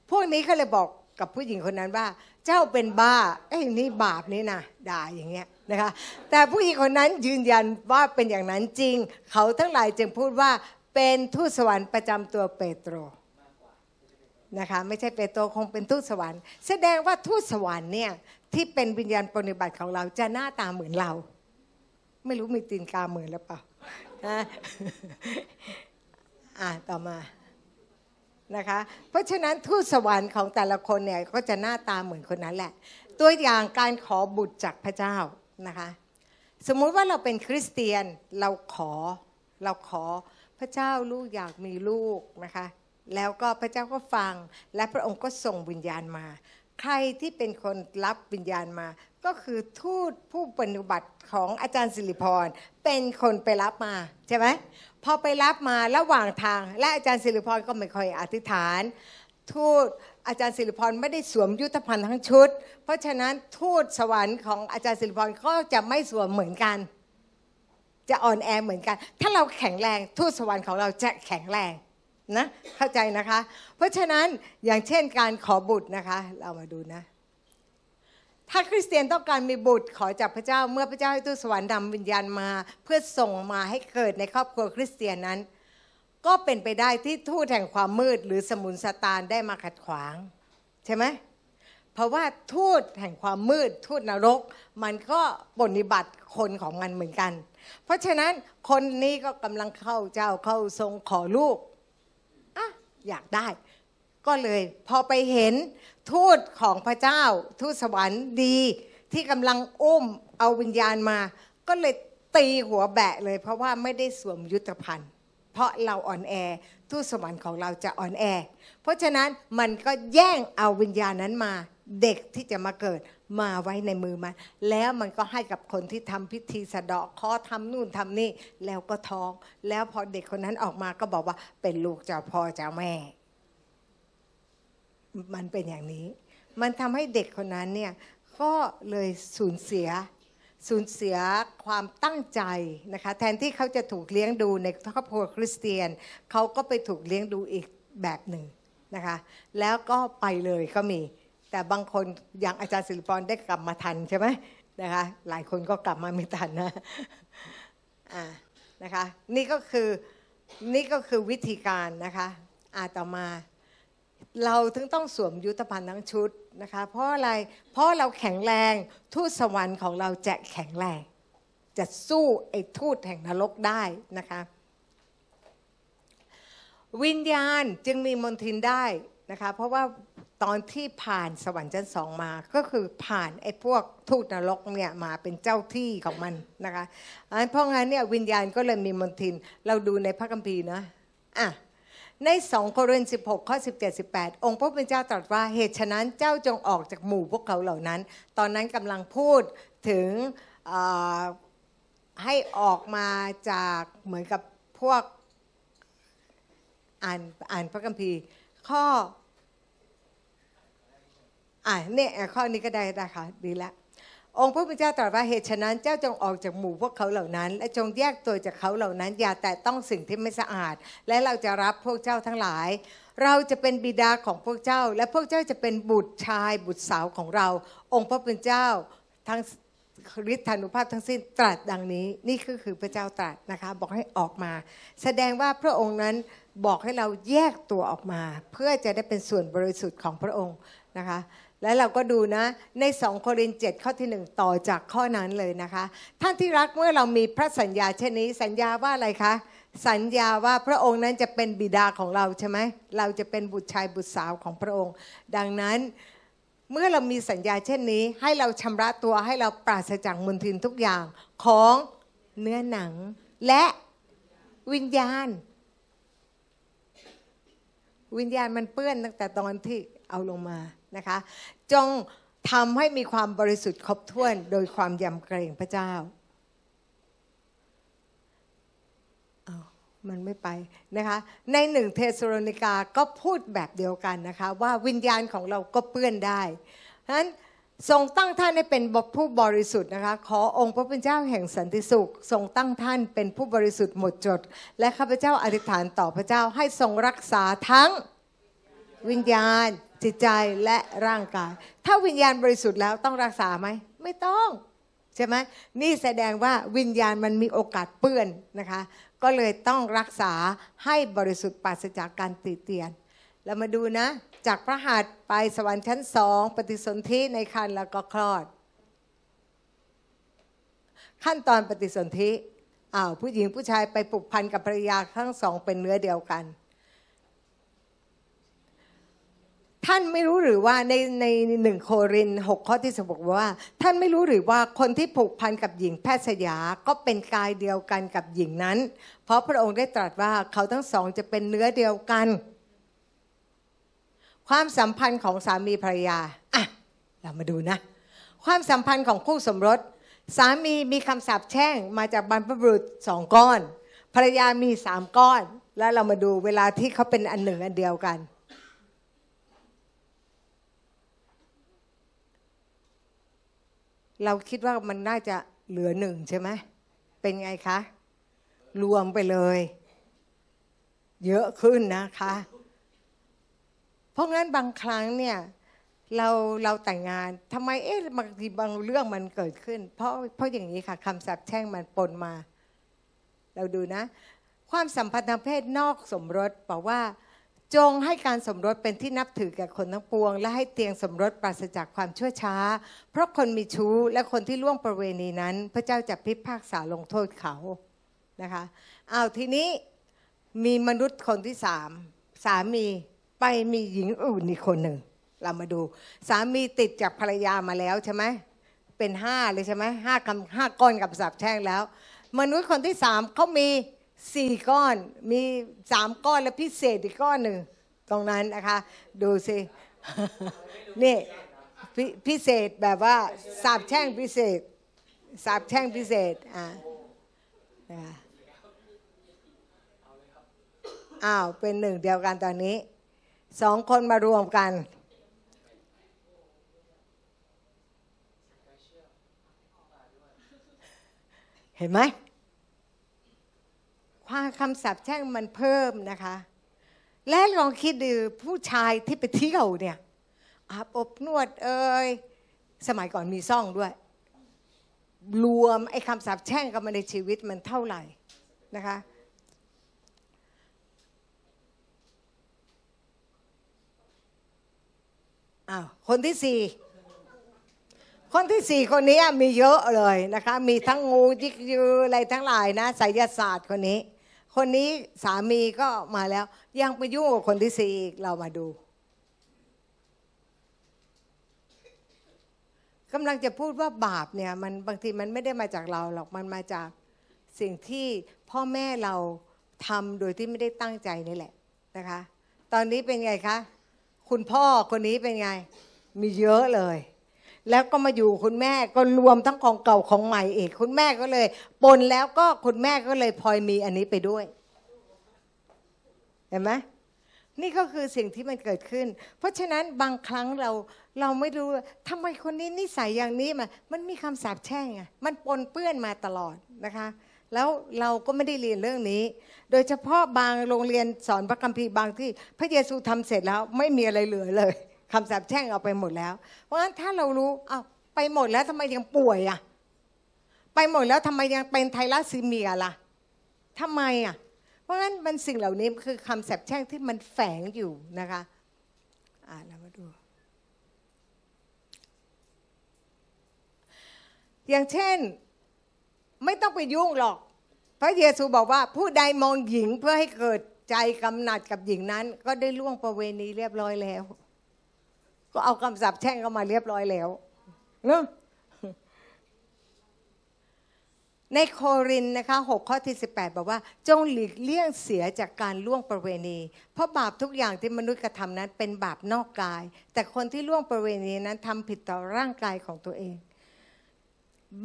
พวกนี้เขาเลยบอกกับผู้หญิงคนนั้นว่า เจ้าเป็นบ้าไอ้นี่บาปนี่นะด่าอย่างเงี้ยนะคะแต่ผู้หญิงคนนั้นยืนยันว่าเป็นอย่างนั้นจริง เขาทั้งหลายจึงพูดว่าเป็นทูตสวรรค์ประจำตัวเปโตรนะคะไม่ใช่เปโตรคงเป็นทูตสวรรค์ แสดงว่าทูตสวรรค์เนี่ยที่เป็นวิญญาณปฏิบัติของเราจะหน้าตาเหมือนเรา ไม่รู้มีตีนกาเหมือนหรือเปล่าอ่าต่อมา นะคะเพราะฉะนั้นทูตสวรรค์ของแต่ละคนเนี่ยก็จะหน้าตาเหมือนคนนั้นแหละ ตัวอย่างการขอบุตรจากพระเจ้านะคะสมมุติว่าเราเป็นคริสเตียนเราขอเราขอพระเจ้าลูกอยากมีลูกนะคะแล้วก็พระเจ้าก็ฟังและพระองค์ก็ส่งวิญญาณมา ใครที่เป็นคนรับวิญญาณมา ก็คือทูตผู้ปฏิบัติของอาจารย์สิริพรเป็นคนไปรับมาใช่ไหมพอไปรับมาระหว่างทาง และอาจารย์สิริพรก็ไม่ค่อยอธิษฐาน ทูตอาจารย์สิริพรไม่ได้สวมยุทธภัณฑ์ทั้งชุด เพราะฉะนั้นทูตสวรรค์ของอาจารย์สิริพรก็จะไม่สวมเหมือนกัน จะอ่อนแอเหมือนกัน ถ้าเราแข็งแรงทูตสวรรค์ของเราจะแข็งแรง นะเข้าใจนะคะ เพราะฉะนั้นอย่างเช่นการขอบุตรนะคะ เรามาดูนะ ถ้าคริสเตียนต้องการมีบุตรขอจากพระเจ้าเมื่อพระเจ้าให้ทูตสวรรค์นำวิญญาณมา เพื่อส่งมาให้เกิดในครอบครัวคริสเตียนนั้น ก็เป็นไปได้ที่ทูตแห่งความมืด หรือสมุนสตานได้มาขัดขวาง ใช่ไหมเพราะว่าทูตแห่งความมืด ทูตนรก มันก็ปฏิบัติคนของมันเหมือนกัน เพราะฉะนั้นคนนี้ก็กำลังเข้าเจ้าเข้าทรงขอลูก อยากได้ ก็เลยพอไปเห็นทูตของพระเจ้า ทูตสวรรค์ดีที่กำลังอุ้มเอาวิญญาณมา ก็เลยตีหัวแบะเลย เพราะว่าไม่ได้สวมยุทธภัณฑ์เพราะเราอ่อนแอทูตสวรรค์ของเราจะอ่อนแอ เพราะฉะนั้นมันก็แย่งเอาวิญญาณนั้นมา เด็กที่จะมาเกิดมาไว้ในมือมัน แล้วมันก็ให้กับคนที่ทำพิธีสะเดาะเคอทำนู่นทำนี่ แล้วก็ท้อง แล้วพอเด็กคนนั้นออกมาก็บอกว่าเป็นลูกเจ้าพ่อเจ้าแม่ มันเป็นอย่างนี้ มันทำให้เด็กคนนั้นเนี่ยก็เลยสูญเสียสูญเสียความตั้งใจนะคะ แทนที่เขาจะถูกเลี้ยงดูในครอบครัวคริสเตียน เขาก็ไปถูกเลี้ยงดูอีกแบบหนึ่งนะคะ แล้วก็ไปเลยก็มี แต่บางคนอย่างอาจารย์ศิริพรได้กลับมาทันใช่ไหมนะคะหลายคนก็กลับมาไม่ทันนะอ่านะคะนี่ก็คือนี่ก็คือวิธีการนะคะอ่าต่อมาเราถึงต้องสวมยุทธภัณฑ์ทั้งชุดนะคะเพราะอะไรเพราะเราแข็งแรงทูตสวรรค์ของเราจะแข็งแรง จะสู้ไอ้ทูตแห่งนรกได้นะคะ วิญญาณจึงมีมนทินได้ นะคะเพราะว่าตอนที่ผ่านสวรรค์ชั้นสองมา ก็คือผ่านไอ้พวกทูตนรกเนี่ยมาเป็นเจ้าที่ของมันนะคะเพราะงั้นเนี่ยวิญญาณก็เลยมีมนทิน เราดูในพระคัมภีร์นะอะใน2โครินธ์16 ข้อ 17 18 องค์พระผู้เป็นเจ้าตรัสว่าเหตุฉะนั้นเจ้าจงออกจากหมู่พวกเขาเหล่านั้น ตอนนั้นกำลังพูดถึงให้ออกมาจากเหมือนกับพวกอ่านอ่านพระคัมภีร์ ข้อ อ่าเนี่ยข้อนี้ก็ได้นะคะดีแล้วองค์พระผู้เป็นเจ้าตรัสว่าเหตุฉะนั้นเจ้าจงออกจากหมู่พวกเขาเหล่านั้น และจงแยกตัวจากเขาเหล่านั้น อย่าแต่ต้องสิ่งที่ไม่สะอาด และเราจะรับพวกเจ้าทั้งหลาย เราจะเป็นบิดาของพวกเจ้า และพวกเจ้าจะเป็นบุตรชายบุตรสาวของเรา องค์พระผู้เป็นเจ้าทั้งฤทธานุภาพทั้งสิ้นตรัสดังนี้ นี่คือคือพระเจ้าตรัสนะคะ บอกให้ออกมา แสดงว่าพระองค์นั้น บอกให้เราแยกตัวออกมา เพื่อจะได้เป็นส่วนบริสุทธิ์ของพระองค์นะคะแล้วเราก็ดูนะใน 2 โครินธ์7ข้อที่ 1 ต่อจากข้อนั้นเลยนะคะ ท่านที่รักเมื่อเรามีพระสัญญาเช่นนี้สัญญาว่าอะไรคะ สัญญาว่าพระองค์นั้นจะเป็นบิดาของเราใช่ไหมเราจะเป็นบุตรชายบุตรสาวของพระองค์ ดังนั้นเมื่อเรามีสัญญาเช่นนี้ ให้เราชำระตัวให้เราปราศจากมลทินทุกอย่างของเนื้อหนังและวิญญาณ วิญญาณมันเปื้อนตั้งแต่ตอนที่เอาลงมานะคะ จงทำให้มีความบริสุทธิ์ครบถ้วน โดยความยำเกรงพระเจ้าเอามันไม่ไปนะคะ ในหนึ่งเทสโลนิกาก็พูดแบบเดียวกันนะคะ ว่าวิญญาณของเราก็เปื้อนได้ฉะนั้น ทรงตั้งท่านให้เป็นผู้บริสุทธิ์นะคะ ขอองค์พระผู้เป็นเจ้าแห่งสันติสุข ทรงตั้งท่านเป็นผู้บริสุทธิ์หมดจด และข้าพเจ้าอธิษฐานต่อพระเจ้าให้ทรงรักษาทั้งวิญญาณ จิตใจและร่างกาย ถ้าวิญญาณบริสุทธิ์แล้วต้องรักษาไหมไม่ต้องใช่ไหมนี่แสดงว่าวิญญาณมันมีโอกาสเปื้อนนะคะ ก็เลยต้องรักษาให้บริสุทธิ์ปราศจากการติเตียน แล้วมาดูนะ จากพระหัตถ์ไปสวรรค์ชั้นสองปฏิสนธิในคันแล้วก็คลอด ขั้นตอนปฏิสนธิอ้าวผู้หญิงผู้ชายไปผูกพันกับภรรยาทั้งสองเป็นเนื้อเดียวกัน ท่านไม่รู้หรือว่าในในหนึ่งโครินหกข้อที่สบอกว่า ท่านไม่รู้หรือว่าคนที่ผูกพันกับหญิงแพทย์สยาก็เป็นกายเดียวกันกับหญิงนั้น เพราะพระองค์ได้ตรัสว่าเขาทั้งสองจะเป็นเนื้อเดียวกัน ความสัมพันธ์ของสามีภรรยาอะเรามาดูนะ ความสัมพันธ์ของคู่สมรส สามีมีคำสาปแช่งมาจากบรรพบุรุษสองก้อน ภรรยามีสามก้อน แล้วเรามาดูเวลาที่เขาเป็นอันหนึ่งอันเดียวกันเราคิดว่ามันน่าจะเหลือหนึ่งใช่ไหม เป็นไงคะ รวมไปเลย เยอะขึ้นนะคะ เพราะงั้นบางครั้งเนี่ยเราเราแต่งงานทำไมเอ๊ะบางทีบางเรื่องมันเกิดขึ้น เพราะเพราะอย่างนี้ค่ะคำสาปแช่งมันปนมา เราดูนะ ความสัมพันธ์ทางเพศนอกสมรสบอกว่า จงให้การสมรสเป็นที่นับถือแก่คนทั้งปวง และให้เตียงสมรสปราศจากความชั่วช้า เพราะคนมีชู้และคนที่ล่วงประเวณีนั้น พระเจ้าจะพิพากษาลงโทษเขานะคะเอาวทีนี้มีมนุษย์คนที่สามสามี ไปมีหญิงอื่นอีกคนหนึ่ง เรามาดู สามีติดจากภรรยามาแล้วใช่ไหมเป็นห้าเลยใช่ไหมห้าคำห้าก้อนกับสับแช่งแล้ว มนุษย์คนที่สามเขามีสี่ก้อน มีสามก้อนและพิเศษอีกก้อนหนึ่งตรงนั้นนะคะ ดูสินี่พพิเศษแบบว่าสาบแช่งพิเศษสาบแช่งพิเศษอ่าอ้าวเป็นหนึ่งเดียวกันตอนนี้ สองคนมารวมกัน เห็นไหมความคำสาปแช่งมันเพิ่มนะคะ และลองคิดดูผู้ชายที่ไปเที่ยวเนี่ยอาบอบนวดเอ่ยสมัยก่อนมีซ่องด้วย รวมไอ้คำสาปแช่งกันมาในชีวิตมันเท่าไหร่นะคะ อ้าวคนที่สี่คนที่สี่คนนี้มีเยอะเลยนะคะ มีทั้งงูยิกยืออะไรทั้งหลายนะไสยศาสตร์คนนี้ คนนี้สามีก็มาแล้ว ยังไปยุ่งกับคนที่สี่อีกเรามาดูกำลังจะพูดว่าบาปเนี่ยมันบางทีมันไม่ได้มาจากเราหรอกมันมาจากสิ่งที่พ่อแม่เราทำโดยที่ไม่ได้ตั้งใจนี่แหละนะคะ ตอนนี้เป็นไงคะ คุณพ่อคนนี้เป็นไง มีเยอะเลย แล้วก็มาอยู่คุณแม่ก็รวมทั้งของเก่าของใหม่อีก คุณแม่ก็เลยปนแล้วก็คุณแม่ก็เลยพลอยมีอันนี้ไปด้วย เห็นไหมนี่ก็คือสิ่งที่มันเกิดขึ้น เพราะฉะนั้นบางครั้งเราเราไม่รู้ว่าทำไมคนนี้นิสัยอย่างนี้มามันมีคำสาปแช่งไงมันปนเปื้อนมาตลอดนะคะ แล้วเราก็ไม่ได้เรียนเรื่องนี้ โดยเฉพาะบางโรงเรียนสอนพระคัมภีร์บางที่ พระเยซูทำเสร็จแล้วไม่มีอะไรเหลือเลยคำสาปแช่งเอาไปหมดแล้ว เพราะฉะนั้นถ้าเรารู้เอาไปหมดแล้วทำไมยังป่วยอะไปหมดแล้วทำไมยังเป็นไทรัสซีเมียล่ะทำไมอะ เพราะฉะนั้นมันสิ่งเหล่านี้คือคำสาปแช่งที่มันแฝงอยู่นะคะอ่าเรามาดูอย่างเช่น ไม่ต้องไปยุ่งหรอก ระเยซูบอกว่าผู้ใดมองหญิงเพื่อให้เกิดใจกำหนัดกับหญิงนั้น ก็ได้ล่วงประเวณีเรียบร้อยแล้ว ก็เอาคำสาปแช่งเข้ามาเรียบร้อยแล้วเนอะในโครินนะคะ6ข้อที่ 18 บอกว่า จงหลีกเลี่ยงเสียจากการล่วงประเวณี เพราะบาปทุกอย่างที่มนุษย์กระทำนั้นเป็นบาปนอกกาย แต่คนที่ล่วงประเวณีนั้นทำผิดต่อร่างกายของตัวเอง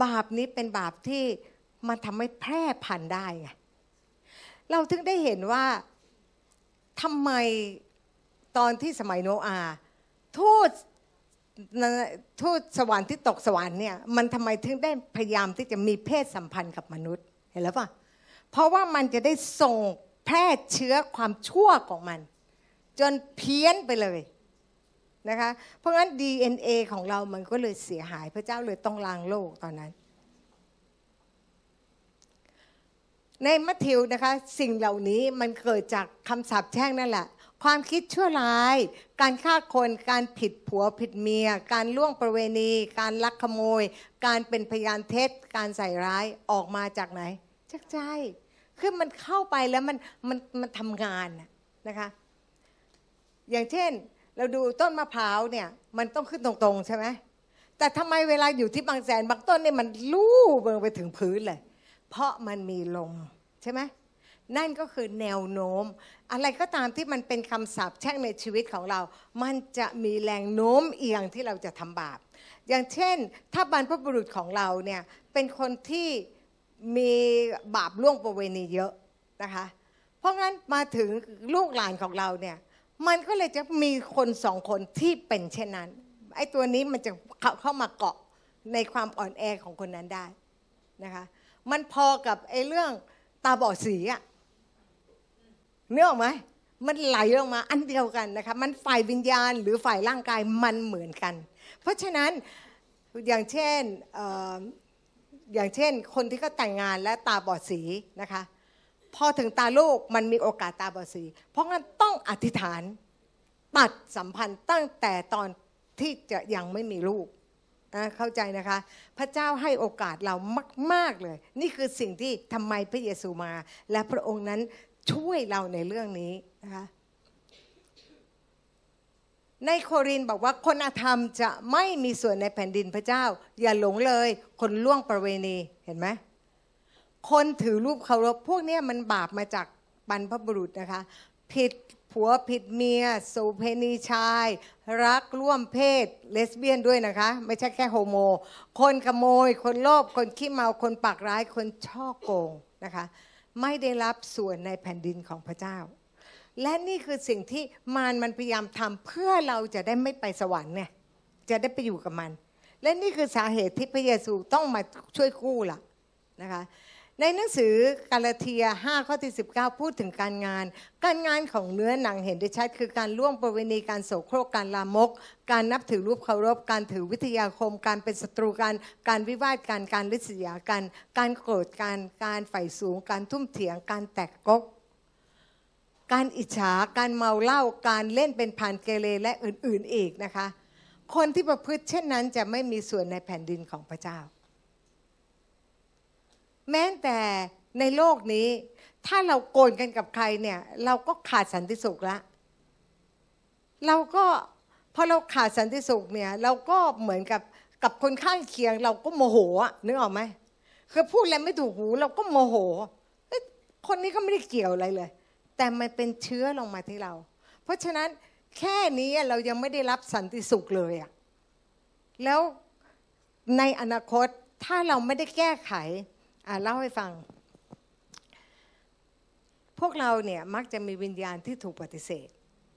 บาปนี้เป็นบาปที่ มันทำให้แพร่พันธุ์ได้ไงเราถึงได้เห็นว่าทำไมตอนที่สมัยโนอาห์ทูตทูตสวรรค์ที่ตกสวรรค์เนี่ยมันทำไมถึงได้พยายามที่จะมีเพศสัมพันธ์กับมนุษย์เห็นแล้วปะเพราะว่ามันจะได้ส่งแพร่เชื้อความชั่วของมัน จนเพี้ยนไปเลยนะคะเพราะงั้น DNA ของเรามันก็เลยเสียหายพระเจ้าเลยต้องล้างโลกตอนนั้น ในมัทธิวนะคะ สิ่งเหล่านี้มันเกิดจากคำสาปแช่งนั่นแหละ ความคิดชั่วร้าย การฆ่าคนการผิดผัวผิดเมีย การล่วงประเวณี การลักขโมย การเป็นพยานเท็จ การใส่ร้ายออกมาจากไหนจากใจคือมันเข้าไปแล้วมันมันมันทำงานนะนะคะ อย่างเช่นเราดูต้นมะพร้าวเนี่ย มันต้องขึ้นตรงๆใช่ไหมแต่ทำไมเวลาอยู่ที่บางแสนบางต้นเนี่ยมันลู่เบิงไปถึงพื้นเลย เพราะมันมีลมใช่ไหมนั่นก็คือแนวโน้ม อะไรก็ตามที่มันเป็นคำสาปแช่งในชีวิตของเรา มันจะมีแรงโน้มเอียงที่เราจะทำบาป อย่างเช่น ถ้าบรรพบุรุษของเราเนี่ยเป็นคนที่มีบาปล่วงประเวณีเยอะนะคะ เพราะงั้นมาถึงลูกหลานของเราเนี่ยมันก็เลยจะมีคนสองคนที่เป็นเช่นนั้นไอ้ตัวนี้มันจะเข้าเข้ามาเกาะในความอ่อนแอของคนนั้นได้นะคะ มันพอกับไอ้เรื่องตาบอดสีอะเนื้อออกไหมมันไหลออกมาอันเดียวกันนะคะมันฝ่ายวิญญาณหรือฝ่ายร่างกายมันเหมือนกัน เพราะฉะนั้นอย่างเช่นอย่างเช่น คนที่เขาแต่งงานและตาบอดสีนะคะพอถึงตาลูกมันมีโอกาสตาบอดสี เพราะงั้นต้องอธิษฐานตัดสัมพันธ์ตั้งแต่ตอนที่จะยังไม่มีลูก นะเข้าใจนะคะ พระเจ้าให้โอกาสเรามาก ๆเลย นี่คือสิ่งที่ทำไมพระเยซูมา และพระองค์นั้นช่วยเราในเรื่องนี้นะคะในโครินบอกว่าคนอธรรมจะไม่มีส่วนในแผ่นดินพระเจ้า อย่าหลงเลย คนล่วงประเวณีเห็นไหมคนถือรูปเคารพพวกนี้มันบาปมาจากบรรพบุรุษนะคะ ผิด ผัวผิดเมียสูเพณีชาย รักร่วมเพศเลสเบี้ยนด้วยนะคะ ไม่ใช่แค่โฮโม คนขโมย คนโลภคนขี้เมาคนปากร้ายคนช่อโกงนะคะ ไม่ได้รับส่วนในแผ่นดินของพระเจ้า และนี่คือสิ่งที่มารมันพยายามทำเพื่อเราจะได้ไม่ไปสวรรค์เนี่ยจะได้ไปอยู่กับมัน และนี่คือสาเหตุที่พระเยซูต้องมาช่วยกู้ล่ะนะคะ ในหนังสือกาลาเทีย 5 ข้อที่ 19 พูดถึงการงาน การงานของเนื้อหนังเห็นได้ชัดคือการล่วงประเวณีการโสโครกการลามก การนับถือรูปเคารพ การถือวิทยาคม การเป็นศัตรูกันการวิวาทกันการลิษยากัน การโกรธกันการใฝ่สูง การทุ่มเถียง การแตกกกการอิจฉาการเมาเหล้าการเล่นเป็นผ่านเกเรและอื่นๆอีกนะคะ คนที่ประพฤติเช่นนั้นจะไม่มีส่วนในแผ่นดินของพระเจ้า แม้แต่ในโลกนี้ ถ้าเราโกนกันกับใครเนี่ย เราก็ขาดสันติสุขละ เราก็พอเราขาดสันติสุขเนี่ย เราก็เหมือนกับกับคนข้างเคียง เราก็โมโหอะนึกออกไหมคือพูดอะไรไม่ถูกหู เราก็โมโหคนนี้ก็ไม่ได้เกี่ยวอะไรเลย แต่มันเป็นเชื้อลงมาที่เรา เพราะฉะนั้นแค่นี้เรายังไม่ได้รับสันติสุขเลยอะแล้วในอนาคตถ้าเราไม่ได้แก้ไข เล่าให้ฟัง พวกเราเนี่ยมักจะมีวิญญาณที่ถูกปฏิเสธ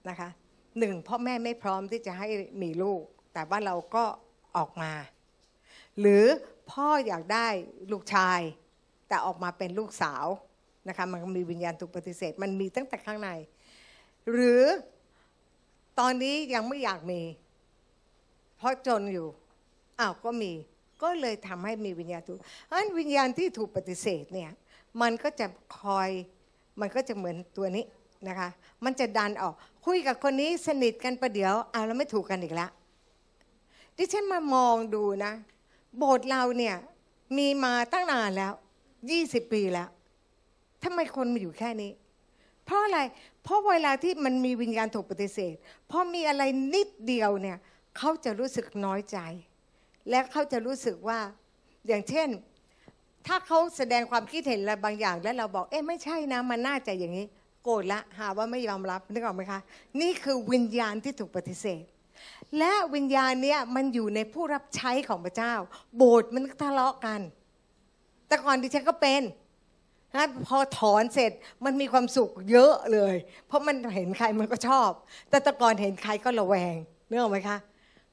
นะคะหนึ่งพ่อแม่ไม่พร้อมที่จะให้มีลูก แต่ว่าเราก็ออกมา หรือพ่ออยากได้ลูกชาย แต่ออกมาเป็นลูกสาวนะคะมันมีวิญญาณถูกปฏิเสธ มันมีตั้งแต่ข้างใน หรือตอนนี้ยังไม่อยากมี เพราะจนอยู่อ้าวก็มี ก็เลยทำให้มีวิญญาณถูกอันวิญญาณที่ถูกปฏิเสธเนี่ยมันก็จะคอยมันก็จะเหมือนตัวนี้นะคะ มันจะดันออกคุยกับคนนี้สนิทกันประเดี๋ยวเอาแล้วไม่ถูกกันอีกแล้วดิฉันมามองดูนะ โบสถ์เราเนี่ยมีมาตั้งนานแล้ว20ปีแล้วทำไมคนมาอยู่แค่นี้ เพราะอะไร เพราะเวลาที่มันมีวิญญาณถูกปฏิเสธพอมีอะไรนิดเดียวเนี่ย เขาจะรู้สึกน้อยใจ และเขาจะรู้สึกว่าอย่างเช่น ถ้าเขาแสดงความคิดเห็นอะไรบางอย่าง แล้วเราบอกเอ๊ะไม่ใช่นะ มันน่าจะอย่างนี้ โกรธละหาว่าไม่ยอมรับนึกออกไหมคะ นี่คือวิญญาณที่ถูกปฏิเสธ และวิญญาณเนี้ยมันอยู่ในผู้รับใช้ของพระเจ้า โบสถ์มันทะเลาะกัน แต่ก่อนดิฉันก็เป็นนะพอถอนเสร็จมันมีความสุขเยอะเลย เพราะมันเห็นใครมันก็ชอบ แต่แต่ก่อนเห็นใครก็ระแวงนึกออกไหมคะ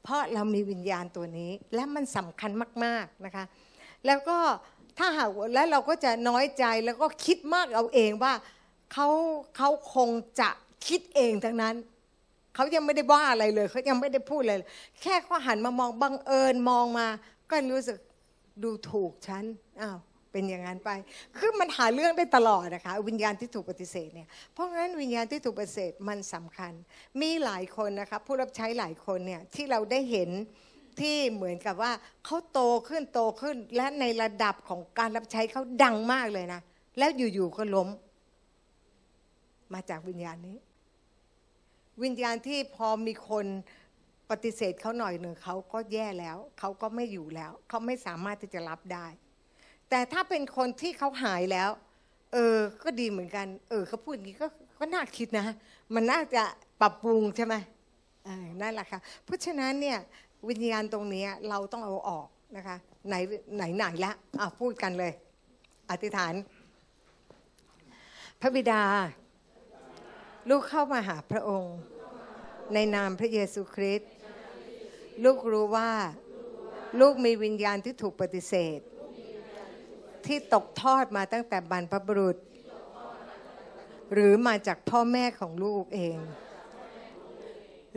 เพราะเรามีวิญญาณตัวนี้ และมันสำคัญมาก ๆนะคะ แล้วก็ถ้าหากแล้วเราก็จะน้อยใจแล้วก็คิดมากเอาเองว่าเขาเขาคงจะคิดเองทั้งนั้นเขายังไม่ได้ว่าอะไรเลยเขายังไม่ได้พูดเลยแค่เขาหันมามองบังเอิญมองมา ก็รู้สึกดูถูกฉันอ้าว เป็นอย่างนั้นไป คือมันหาเรื่องได้ตลอดนะคะ วิญญาณที่ถูกปฏิเสธเนี่ย เพราะงั้นวิญญาณที่ถูกปฏิเสธมันสำคัญ มีหลายคนนะคะผู้รับใช้หลายคนเนี่ยที่เราได้เห็นที่เหมือนกับว่าเขาโตขึ้นโตขึ้น และในระดับของการรับใช้เขาดังมากเลยนะ แล้วอยู่ๆก็ล้ม มาจากวิญญาณนี้ วิญญาณที่พอมีคนปฏิเสธเขาหน่อยหนึ่งเขาก็แย่แล้ว เขาก็ไม่อยู่แล้ว เขาไม่สามารถที่จะรับได้ แต่ถ้าเป็นคนที่เขาหายแล้ว เออ ก็ดีเหมือนกัน เออเขาพูดอย่างนี้ก็ก็น่าคิดนะ มันน่าจะปรับปรุงใช่ไหมนั่นแหละค่ะ เพราะฉะนั้นเนี่ยวิญญาณตรงนี้เราต้องเอาออกนะคะ ไหนไหนไหนละอะพูดกันเลย อธิษฐาน พระบิดา ลูกเข้ามาหาพระองค์ ในนามพระเยซูคริสต์ลูกรู้ว่า ลูกมีวิญญาณที่ถูกปฏิเสธ ที่ตกทอดมาตั้งแต่บรรพบุรุษ หรือมาจากพ่อแม่ของลูกเอง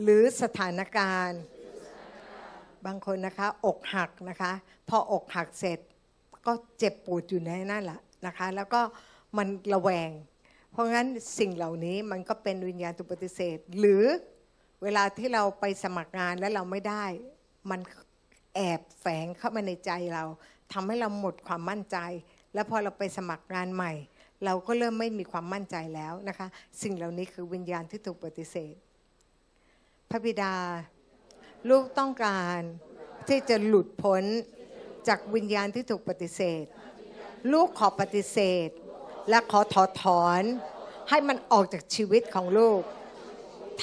หรือสถานการณ์ บางคนนะคะ อกหักนะคะ พออกหักเสร็จก็เจ็บปวดอยู่ในนั่นแหละนะคะ แล้วก็มันระแวง เพราะงั้นสิ่งเหล่านี้มันก็เป็นวิญญาณตุปฏิเสธ หรือเวลาที่เราไปสมัครงานแล้วเราไม่ได้ มันแอบแฝงเข้ามาในใจเรา ทำให้เราหมดความมั่นใจ แล้วพอเราไปสมัครงานใหม่ เราก็เริ่มไม่มีความมั่นใจแล้วนะคะ สิ่งเหล่านี้คือวิญญาณที่ถูกปฏิเสธ พระบิดา ลูกต้องการที่จะหลุดพ้นจากวิญญาณที่ถูกปฏิเสธ ลูกขอปฏิเสธ และขอถอดถอน ให้มันออกจากชีวิตของลูก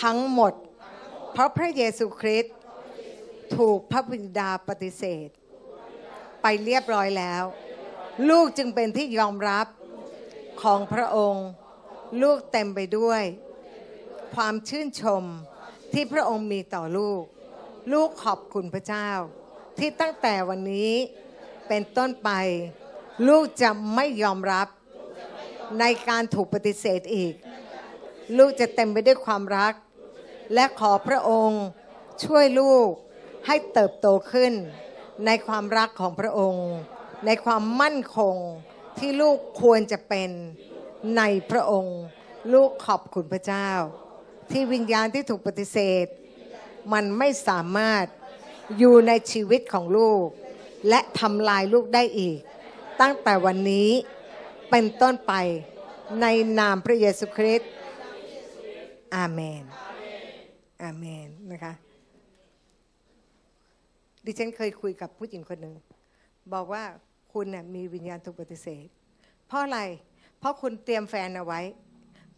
ทั้งหมด เพราะพระเยซูคริสต์ถูกพระบิดาปฏิเสธ ไปเรียบร้อยแล้ว ลูกจึงเป็นที่ยอมรับของพระองค์ ลูกเต็มไปด้วย ความชื่นชมที่พระองค์มีต่อลูก ลูกขอบคุณพระเจ้า ที่ตั้งแต่วันนี้เป็นต้นไป ลูกจะไม่ยอมรับในการถูกปฏิเสธอีก ลูกจะเต็มไปด้วยความรัก และขอพระองค์ช่วยลูกให้เติบโตขึ้น ในความรักของพระองค์ ในความมั่นคงที่ลูกควรจะเป็นในพระองค์ ลูกขอบคุณพระเจ้า ที่วิญญาณที่ถูกปฏิเสธ มันไม่สามารถอยู่ในชีวิตของลูก และทำลายลูกได้อีก ตั้งแต่วันนี้เป็นต้นไปในนามพระเยซูคริสต์อาเมนอาเมนนะคะ ดิฉันเคยคุยกับผู้หญิงคนหนึ่งบอกว่าคุณน่ยมีวิญญาณถูกปฏิเสธ เพราะอะไร เพราะคุณเตรียมแฟนเอาไว้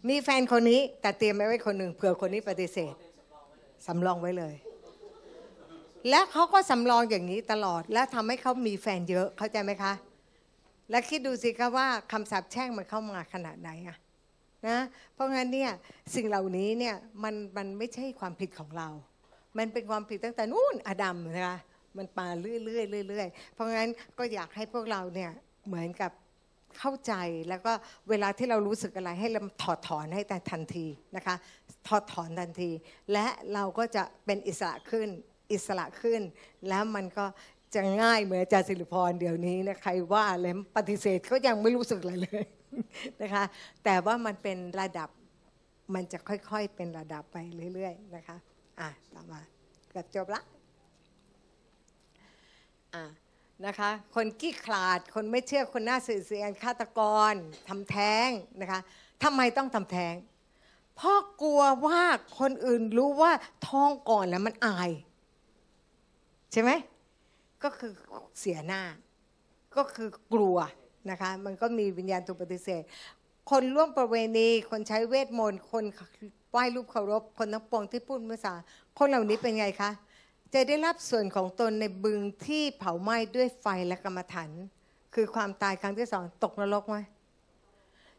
มีแฟนคนนี้แต่เตรียมไว้คนหนึ่งเผื่อคนนี้ปฏิเสธสำรองไว้เลย และเขาก็สำรองอย่างนี้ตลอด และทำให้เขามีแฟนเยอะเข้าใจไหมคะ และคิดดูสิคะว่าคำสาปแช่งมันเข้ามาขนาดไหนอะนะเพราะงั้นเนี่ยสิ่งเหล่านี้เนี่ยมันมันไม่ใช่ความผิดของเรา มันเป็นความผิดตั้งแต่นู่นอดัมนะคะ มันมาเรื่อยๆเรื่อยๆเพราะงั้นก็อยากให้พวกเราเนี่ยเหมือนกับเข้าใจแล้วก็เวลาที่เรารู้สึกอะไรให้เราถอดถอนให้แต่ทันทีนะคะถอดถอนทันที และเราก็จะเป็นอิสระขึ้นอิสระขึ้น แล้วมันก็จะง่ายเหมือนอาจารย์สิริพรเดี๋ยวนี้นะใครว่าอะไรปฏิเสธก็ยังไม่รู้สึกอะไรเลยนะคะแต่ว่ามันเป็นระดับมันจะค่อยๆเป็นระดับไปเรื่อยๆนะคะอะต่อมาเกือบจบละ อะนะคะ คนกี้ขลาด คนไม่เชื่อ คนหน้าสื่อเสียนฆาตกรทำแท้งนะคะทำไมต้องทำแท้ง เพราะกลัวว่าคนอื่นรู้ว่าท้องก่อนแล้วมันอาย ใช่ไหม ก็คือเสียหน้า ก็คือกลัวนะคะ มันก็มีวิญญาณถูกปฏิเสธ คนร่วมประเวณี คนใช้เวทมนต์ คนไหว้รูปเคารพ คนทั้งปวงที่พูดภาษา คนเหล่านี้เป็นไงคะ จะได้รับส่วนของตนในบึงที่เผาไหม้ด้วยไฟและกรรมฐานคือความตายครั้งที่สองตกนรกไหม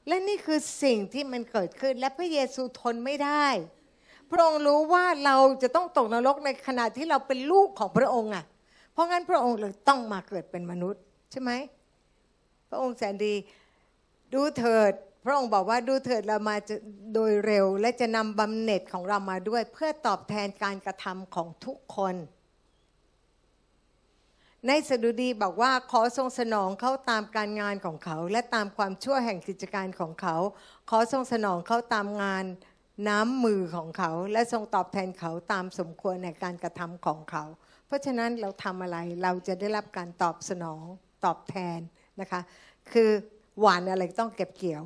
และนี่คือสิ่งที่มันเกิดขึ้นและพระเยซูทนไม่ได้ พระองค์รู้ว่าเราจะต้องตกนรกในขณะที่เราเป็นลูกของพระองค์อะ เพราะงั้นพระองค์เลยต้องมาเกิดเป็นมนุษย์ใช่ไหม พระองค์แสนดี ดูเถิด พระองค์บอกว่าดูเถิดเรามาโดยเร็ว และจะนำบำเหน็จของเรามาด้วย เพื่อตอบแทนการกระทำของทุกคน ในสดุดีบอกว่าขอทรงสนองเขาตามการงานของเขา และตามความชั่วแห่งกิจการของเขา ขอทรงสนองเขาตามงานน้ำมือของเขา และทรงตอบแทนเขาตามสมควรในการกระทำของเขา เพราะฉะนั้นเราทำอะไรเราจะได้รับการตอบสนองตอบแทนนะคะ คือหวานอะไรต้องเก็บเกี่ยว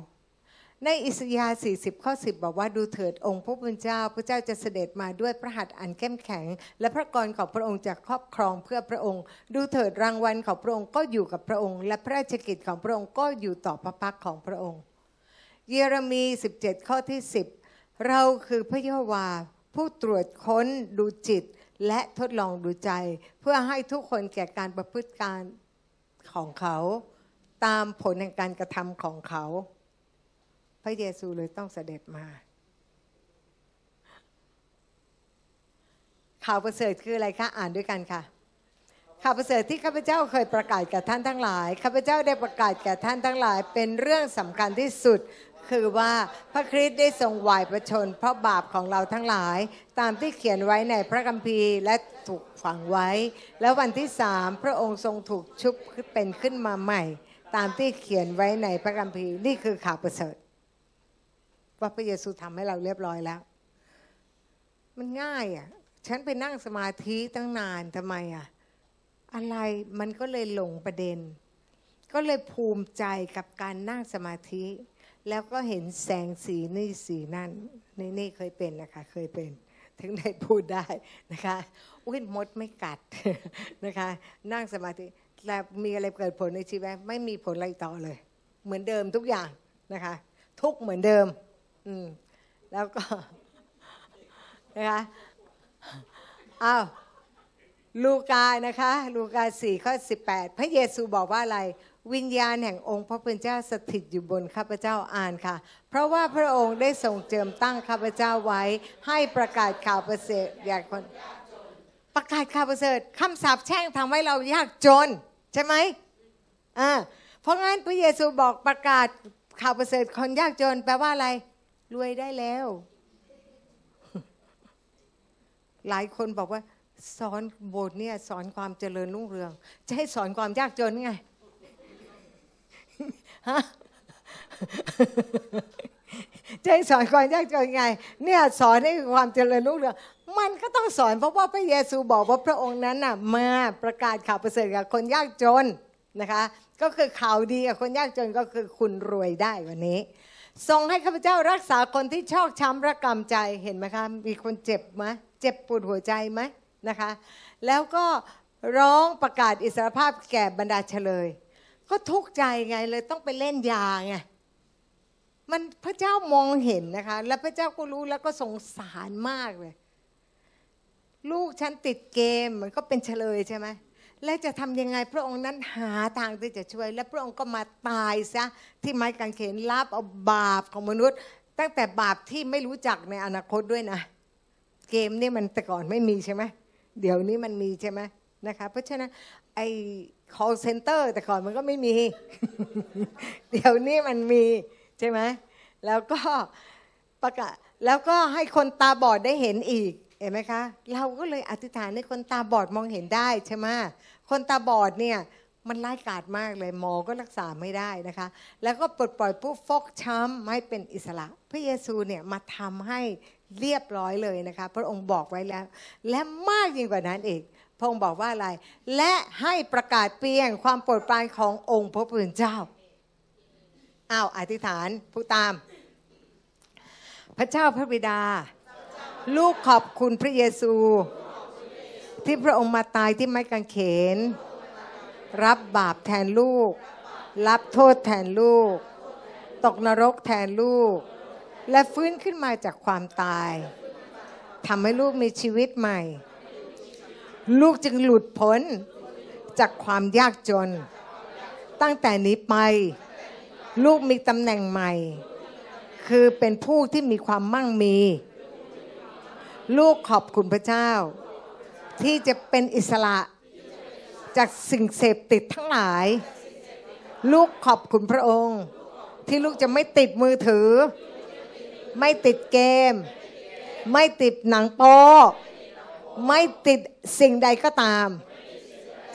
ในอิสยาห์40 ข้อ 10 บอกว่าดูเถิดองค์พระผู้เป็นเจ้า พระเจ้าจะเสด็จมาด้วยพระหัตถ์อันเข้มแข็ง และพระกรของพระองค์จะครอบครองเพื่อพระองค์ ดูเถิดรางวัลของพระองค์ก็อยู่กับพระองค์ และพระราชกิจของพระองค์ก็อยู่ต่อพระพักของพระองค์ เยเรมี 17 ข้อที่ 10 เราคือพระยะวาผู้ตรวจค้นดูจิตและทดลองดูใจ เพื่อให้ทุกคนแก่การประพฤติการของเขา ตามผลแห่งการกระทำของเขา พระเยซูเลยต้องเสด็จมา ข่าวประเสริฐคืออะไรคะ อ่านด้วยกันค่ะ ข่าวประเสริฐที่ข้าพเจ้าเคยประกาศแก่ท่านทั้งหลาย ข้าพเจ้าได้ประกาศแก่ท่านทั้งหลาย เป็นเรื่องสำคัญที่สุดคือว่าพระคริสต์ได้ทรงวายประชน เพราะบาปของเราทั้งหลาย ตามที่เขียนไว้ในพระคัมภีร์และถูกฝังไว้ แล้ววันที่สามพระองค์ทรงถูกชุบเป็นขึ้นมาใหม่ ตามที่เขียนไว้ในพระคัมภีร์นี่คือข่าวประเสริฐ ว่าพระเยซูทำให้เราเรียบร้อยแล้ว มันง่ายอะ ฉันไปนั่งสมาธิตั้งนานทำไมอะ อะไรมันก็เลยหลงประเด็น ก็เลยภูมิใจกับการนั่งสมาธิ แล้วก็เห็นแสงสีนี่สีนั่นนี่นี่เคยเป็นนะคะ เคยเป็นถึงได้พูดได้นะคะอุ้ยมดไม่กัดนะคะ นั่งสมาธิแล้วมีอะไรเกิดผลในชีวิตไม่มีผลอะไรต่อเลย เหมือนเดิมทุกอย่างนะคะ ทุกเหมือนเดิม อืม แล้วก็นะคะอ้าวลูกานะคะ ลูกาสี่ข้อสิบแปดพระเยซูบอกว่าอะไร วิญญาณแห่งองค์พระผู้เป็นเจ้าสถิตอยู่บนข้าพเจ้าอ่านค่ะ เพราะว่าพระองค์ได้ทรงเจิมตั้งข้าพเจ้าไว้ ให้ประกาศข่าวประเสริฐแก่คนประกาศข่าวประเสริฐคำสาปแช่งทำให้เรายากจน ใช่ไหมอ่าเพราะงั้นพระเยซูบอกประกาศข่าวประเสริฐคนยากจนแปลว่าอะไร รวยได้แล้ว หลายคนบอกว่า สอนโบสถ์เนี่ย สอนความเจริญรุ่งเรือง จะให้สอนความยากจนไงฮะจะให้สอนความยากจนไง เนี่ยสอนให้ความเจริญรุ่งเรืองมันก็ต้องสอนเพราะว่าพระเยซูบอกว่าพระองค์นั้นน่ะมาประกาศข่าวประเสริฐกับคนยากจนนะคะ ก็คือข่าวดีกับคนยากจนก็คือคุณรวยได้วันนี้ ทรงให้ข้าพเจ้ารักษาคนที่ชอกช้ำระกำใจเห็นไหมคะ มีคนเจ็บไหมเจ็บปวดหัวใจไหมนะคะ แล้วก็ร้องประกาศอิสรภาพแก่บรรดาเฉลย ก็ทุกข์ใจไงเลยต้องไปเล่นยาไงมันพระเจ้ามองเห็นนะคะ แล้วพระเจ้าก็รู้แล้วก็สงสารมากเลย ลูกฉันติดเกมมันก็เป็นเฉลยใช่ไหม และจะทำยังไงพระองค์นั้นหาทางที่จะช่วย และพระองค์ก็มาตายซะที่ไม้กางเขนรับเอาบาปของมนุษย์ ตั้งแต่บาปที่ไม่รู้จักในอนาคตด้วยนะ เกมนี่มันแต่ก่อนไม่มีใช่ไหมเดี๋ยวนี้มันมีใช่ไหมนะคะเพราะฉะนั้นไอ้ call center แต่ก่อนมันก็ไม่มี เดี๋ยวนี้มันมีใช่ไหมแล้วก็ประกาศแล้วก็ให้คนตาบอดได้เห็นอีก เห็นไหมคะ เราก็เลยอธิษฐานให้คนตาบอดมองเห็นได้ใช่ไหมคนตาบอดเนี่ยมันร้ายกาจมากเลยหมอก็รักษาไม่ได้นะคะ แล้วก็ปลดปล่อยผู้ฟกช้ำให้เป็นอิสระ พระเยซูเนี่ยมาทำให้เรียบร้อยเลยนะคะ พระองค์บอกไว้แล้ว และมากยิ่งกว่านั้นอีกพระองค์บอกว่าอะไร และให้ประกาศเปลี่ยงความโปรดปรานขององค์พระผู้เป็นเจ้าอ้าวอธิษฐานผู้ตาม พระเจ้าพระบิดา ลูกขอบคุณพระเยซู ที่พระองค์มาตายที่ไม้กางเขน รับบาปแทนลูก รับโทษแทนลูก ตกนรกแทนลูก และฟื้นขึ้นมาจากความตายทำให้ลูกมีชีวิตใหม่ ลูกจึงหลุดพ้นจากความยากจน ตั้งแต่นี้ไป ลูกมีตำแหน่งใหม่ คือเป็นผู้ที่มีความมั่งมี ลูกขอบคุณพระเจ้า ที่จะเป็นอิสระจากสิ่งเสพติดทั้งหลาย ลูกขอบคุณพระองค์ ที่ลูกจะไม่ติดมือถือ ไม่ติดเกม ไม่ติดหนังโป๊ไม่ติดสิ่งใดก็ตาม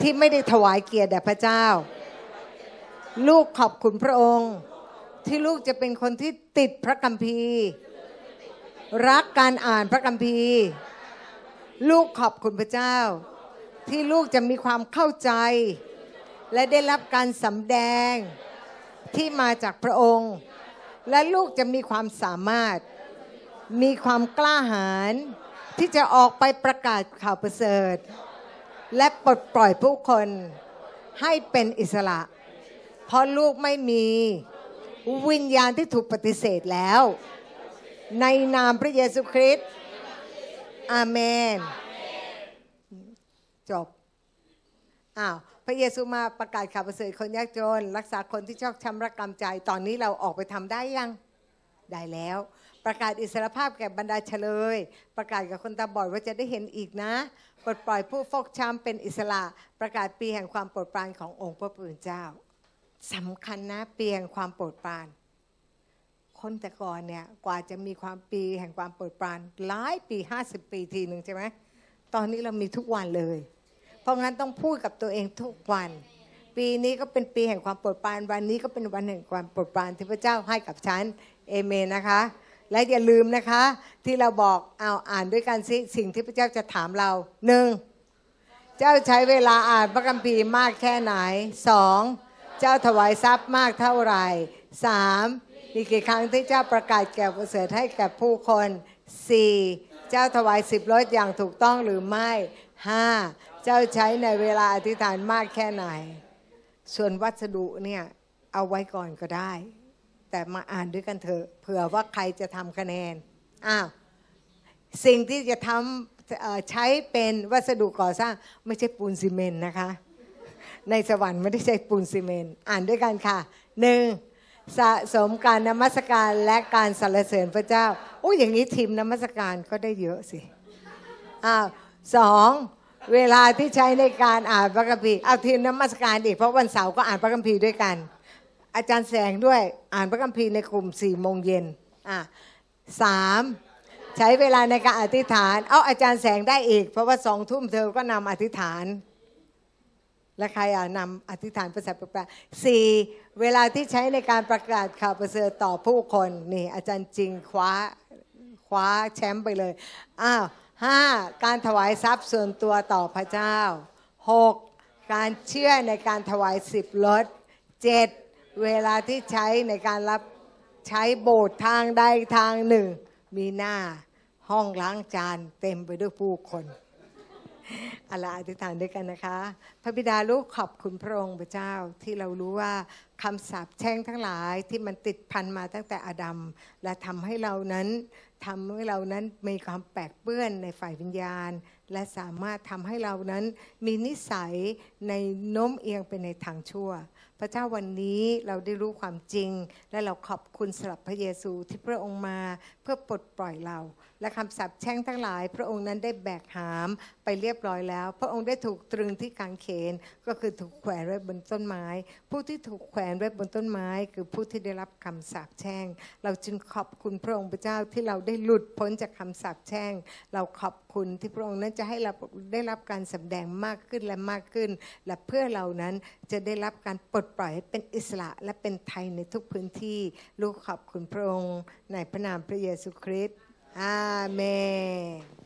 ที่ไม่ได้ถวายเกียรติแด่พระเจ้า ลูกขอบคุณพระองค์ ที่ลูกจะเป็นคนที่ติดพระคัมภีร์ รักการอ่านพระคัมภีร์ ลูกขอบคุณพระเจ้า ที่ลูกจะมีความเข้าใจ และได้รับการสำแดงที่มาจากพระองค์ และลูกจะมีความสามารถ มีความกล้าหาญที่จะออกไปประกาศข่าวประเสริฐ และปลดปล่อยผู้คนให้เป็นอิสระ เพราะลูกไม่มีวิญญาณที่ถูกปฏิเสธแล้ว ในนามพระเยซูคริสต์อาเมน จบ อ้าว พระเยซูมาประกาศข่าวประเสริฐคนยากจน รักษาคนที่ชอกช้ำระกำใจ ตอนนี้เราออกไปทำได้ยัง ได้แล้ว ประกาศอิสรภาพแก่บรรดาเฉลย ประกาศกับคนตาบอดว่าจะได้เห็นอีกนะ ปลดปล่อยผู้ฟกช้ำเป็นอิสระ ประกาศปีแห่งความโปรดปรานขององค์พระผู้เป็นเจ้าสำคัญนะ ปีแห่งความโปรดปราน คนแต่ก่อนเนี่ยกว่าจะมีความปีแห่งความโปรดปรานหลายปี 50 ปีทีหนึ่งใช่ไหมตอนนี้เรามีทุกวันเลย เพราะงั้นต้องพูดกับตัวเองทุกวัน ปีนี้ก็เป็นปีแห่งความโปรดปรานวันนี้ก็เป็นวันแห่งความโปรดปรานที่พระเจ้าให้กับฉันเอเมนนะคะ และอย่าลืมนะคะ ที่เราบอกเอาอ่านด้วยกันสิสิ่งที่พระเจ้าจะถามเราหนึ่งเจ้าใช้เวลาอ่านพระคัมภีร์มากแค่ไหนสองเจ้าถวายทรัพย์มากเท่าไหร่สาม มีกี่ครั้งที่เจ้าประกาศแก่ประเสริฐให้แก่ผู้คนสี่เจ้าถวายสิบรถอย่างถูกต้องหรือไม่ห้าเจ้าใช้ในเวลาอธิษฐานมากแค่ไหน ส่วนวัสดุเนี่ยเอาไว้ก่อนก็ได้ แต่มาอ่านด้วยกันเถอะเผื่อว่าใครจะทำคะแนนอ้าวสิ่งที่จะทำใช้เป็นวัสดุก่อสร้างไม่ใช่ปูนซีเมนต์นะคะ ในสวรรค์ไม่ได้ใช้ปูนซีเมนต์อ่านด้วยกันค่ะหนึ่ง สะสมการนมัสการและการสรรเสริญพระเจ้าโอ้ยอย่างนี้ทีมนมัสการก็ได้เยอะสิอ้าวสองเวลาที่ใช้ในการอ่านพระคัมภีร์เอาทีมนมัสการอีกเพราะวันเสาร์ก็อ่านพระคัมภีร์ด้วยกัน อาจารย์แสงด้วยอ่านพระคัมภีร์ในกลุ่มสี่โมงเย็นอะสามใช้เวลาในการอธิษฐาน เอาอาจารย์แสงได้อีก เพราะว่าสองทุ่มเธอก็นำอธิษฐาน และใครอะนำอธิษฐานภาษาแปลกๆสี่เวลาที่ใช้ในการประกาศข่าวประเสริฐต่อผู้คนนี่อาจารย์จริงคว้าคว้าแชมป์ไปเลยอ้าวห้าการถวายทรัพย์ส่วนตัวต่อพระเจ้าหกการเชื่อในการถวายสิบรถเจ็ดเวลาที่ใช้ในการรับใช้โบสถ์ทางใดทางหนึ่ง มีหน้าห้องล้างจานเต็มไปด้วยผู้คน อาละอธิษฐานด้วยกันนะคะ พระบิดาลูกขอบคุณพระองค์พระเจ้าที่เรารู้ว่าคำสาปแช่งทั้งหลายที่มันติดพันมาตั้งแต่อาดัมและทำให้เรานั้นทำให้เรานั้นมีความแปลกเปื้อนในฝ่ายวิญญาณ และสามารถทำให้เรานั้นมีนิสัยในโน้มเอียงไปในทางชั่ว พระเจ้าวันนี้เราได้รู้ความจริง และเราขอบคุณสำหรับพระเยซูที่พระองค์มา เพื่อปลดปล่อยเรา และคำสาปแช่งทั้งหลาย พระองค์นั้นได้แบกหามไปเรียบร้อยแล้ว พระองค์ได้ถูกตรึงที่กางเขนก็คือถูกแขวนไว้บนต้นไม้ ผู้ที่ถูกแขวนไว้บนต้นไม้ คือผู้ที่ได้รับคำสาปแช่ง เราจึงขอบคุณพระองค์พระเจ้าที่เราได้หลุดพ้นจากคำสาปแช่ง เราขอบคุณที่พระองค์นั้นจะให้เราได้รับการสำแดงมากขึ้นและมากขึ้น และเพื่อเรานั้นจะได้รับการปลดปล่อยให้เป็นอิสระและเป็นไทยในทุกพื้นที่ลูกขอบคุณพระองค์ในพระนามพระเยซูคริสต์อาเมน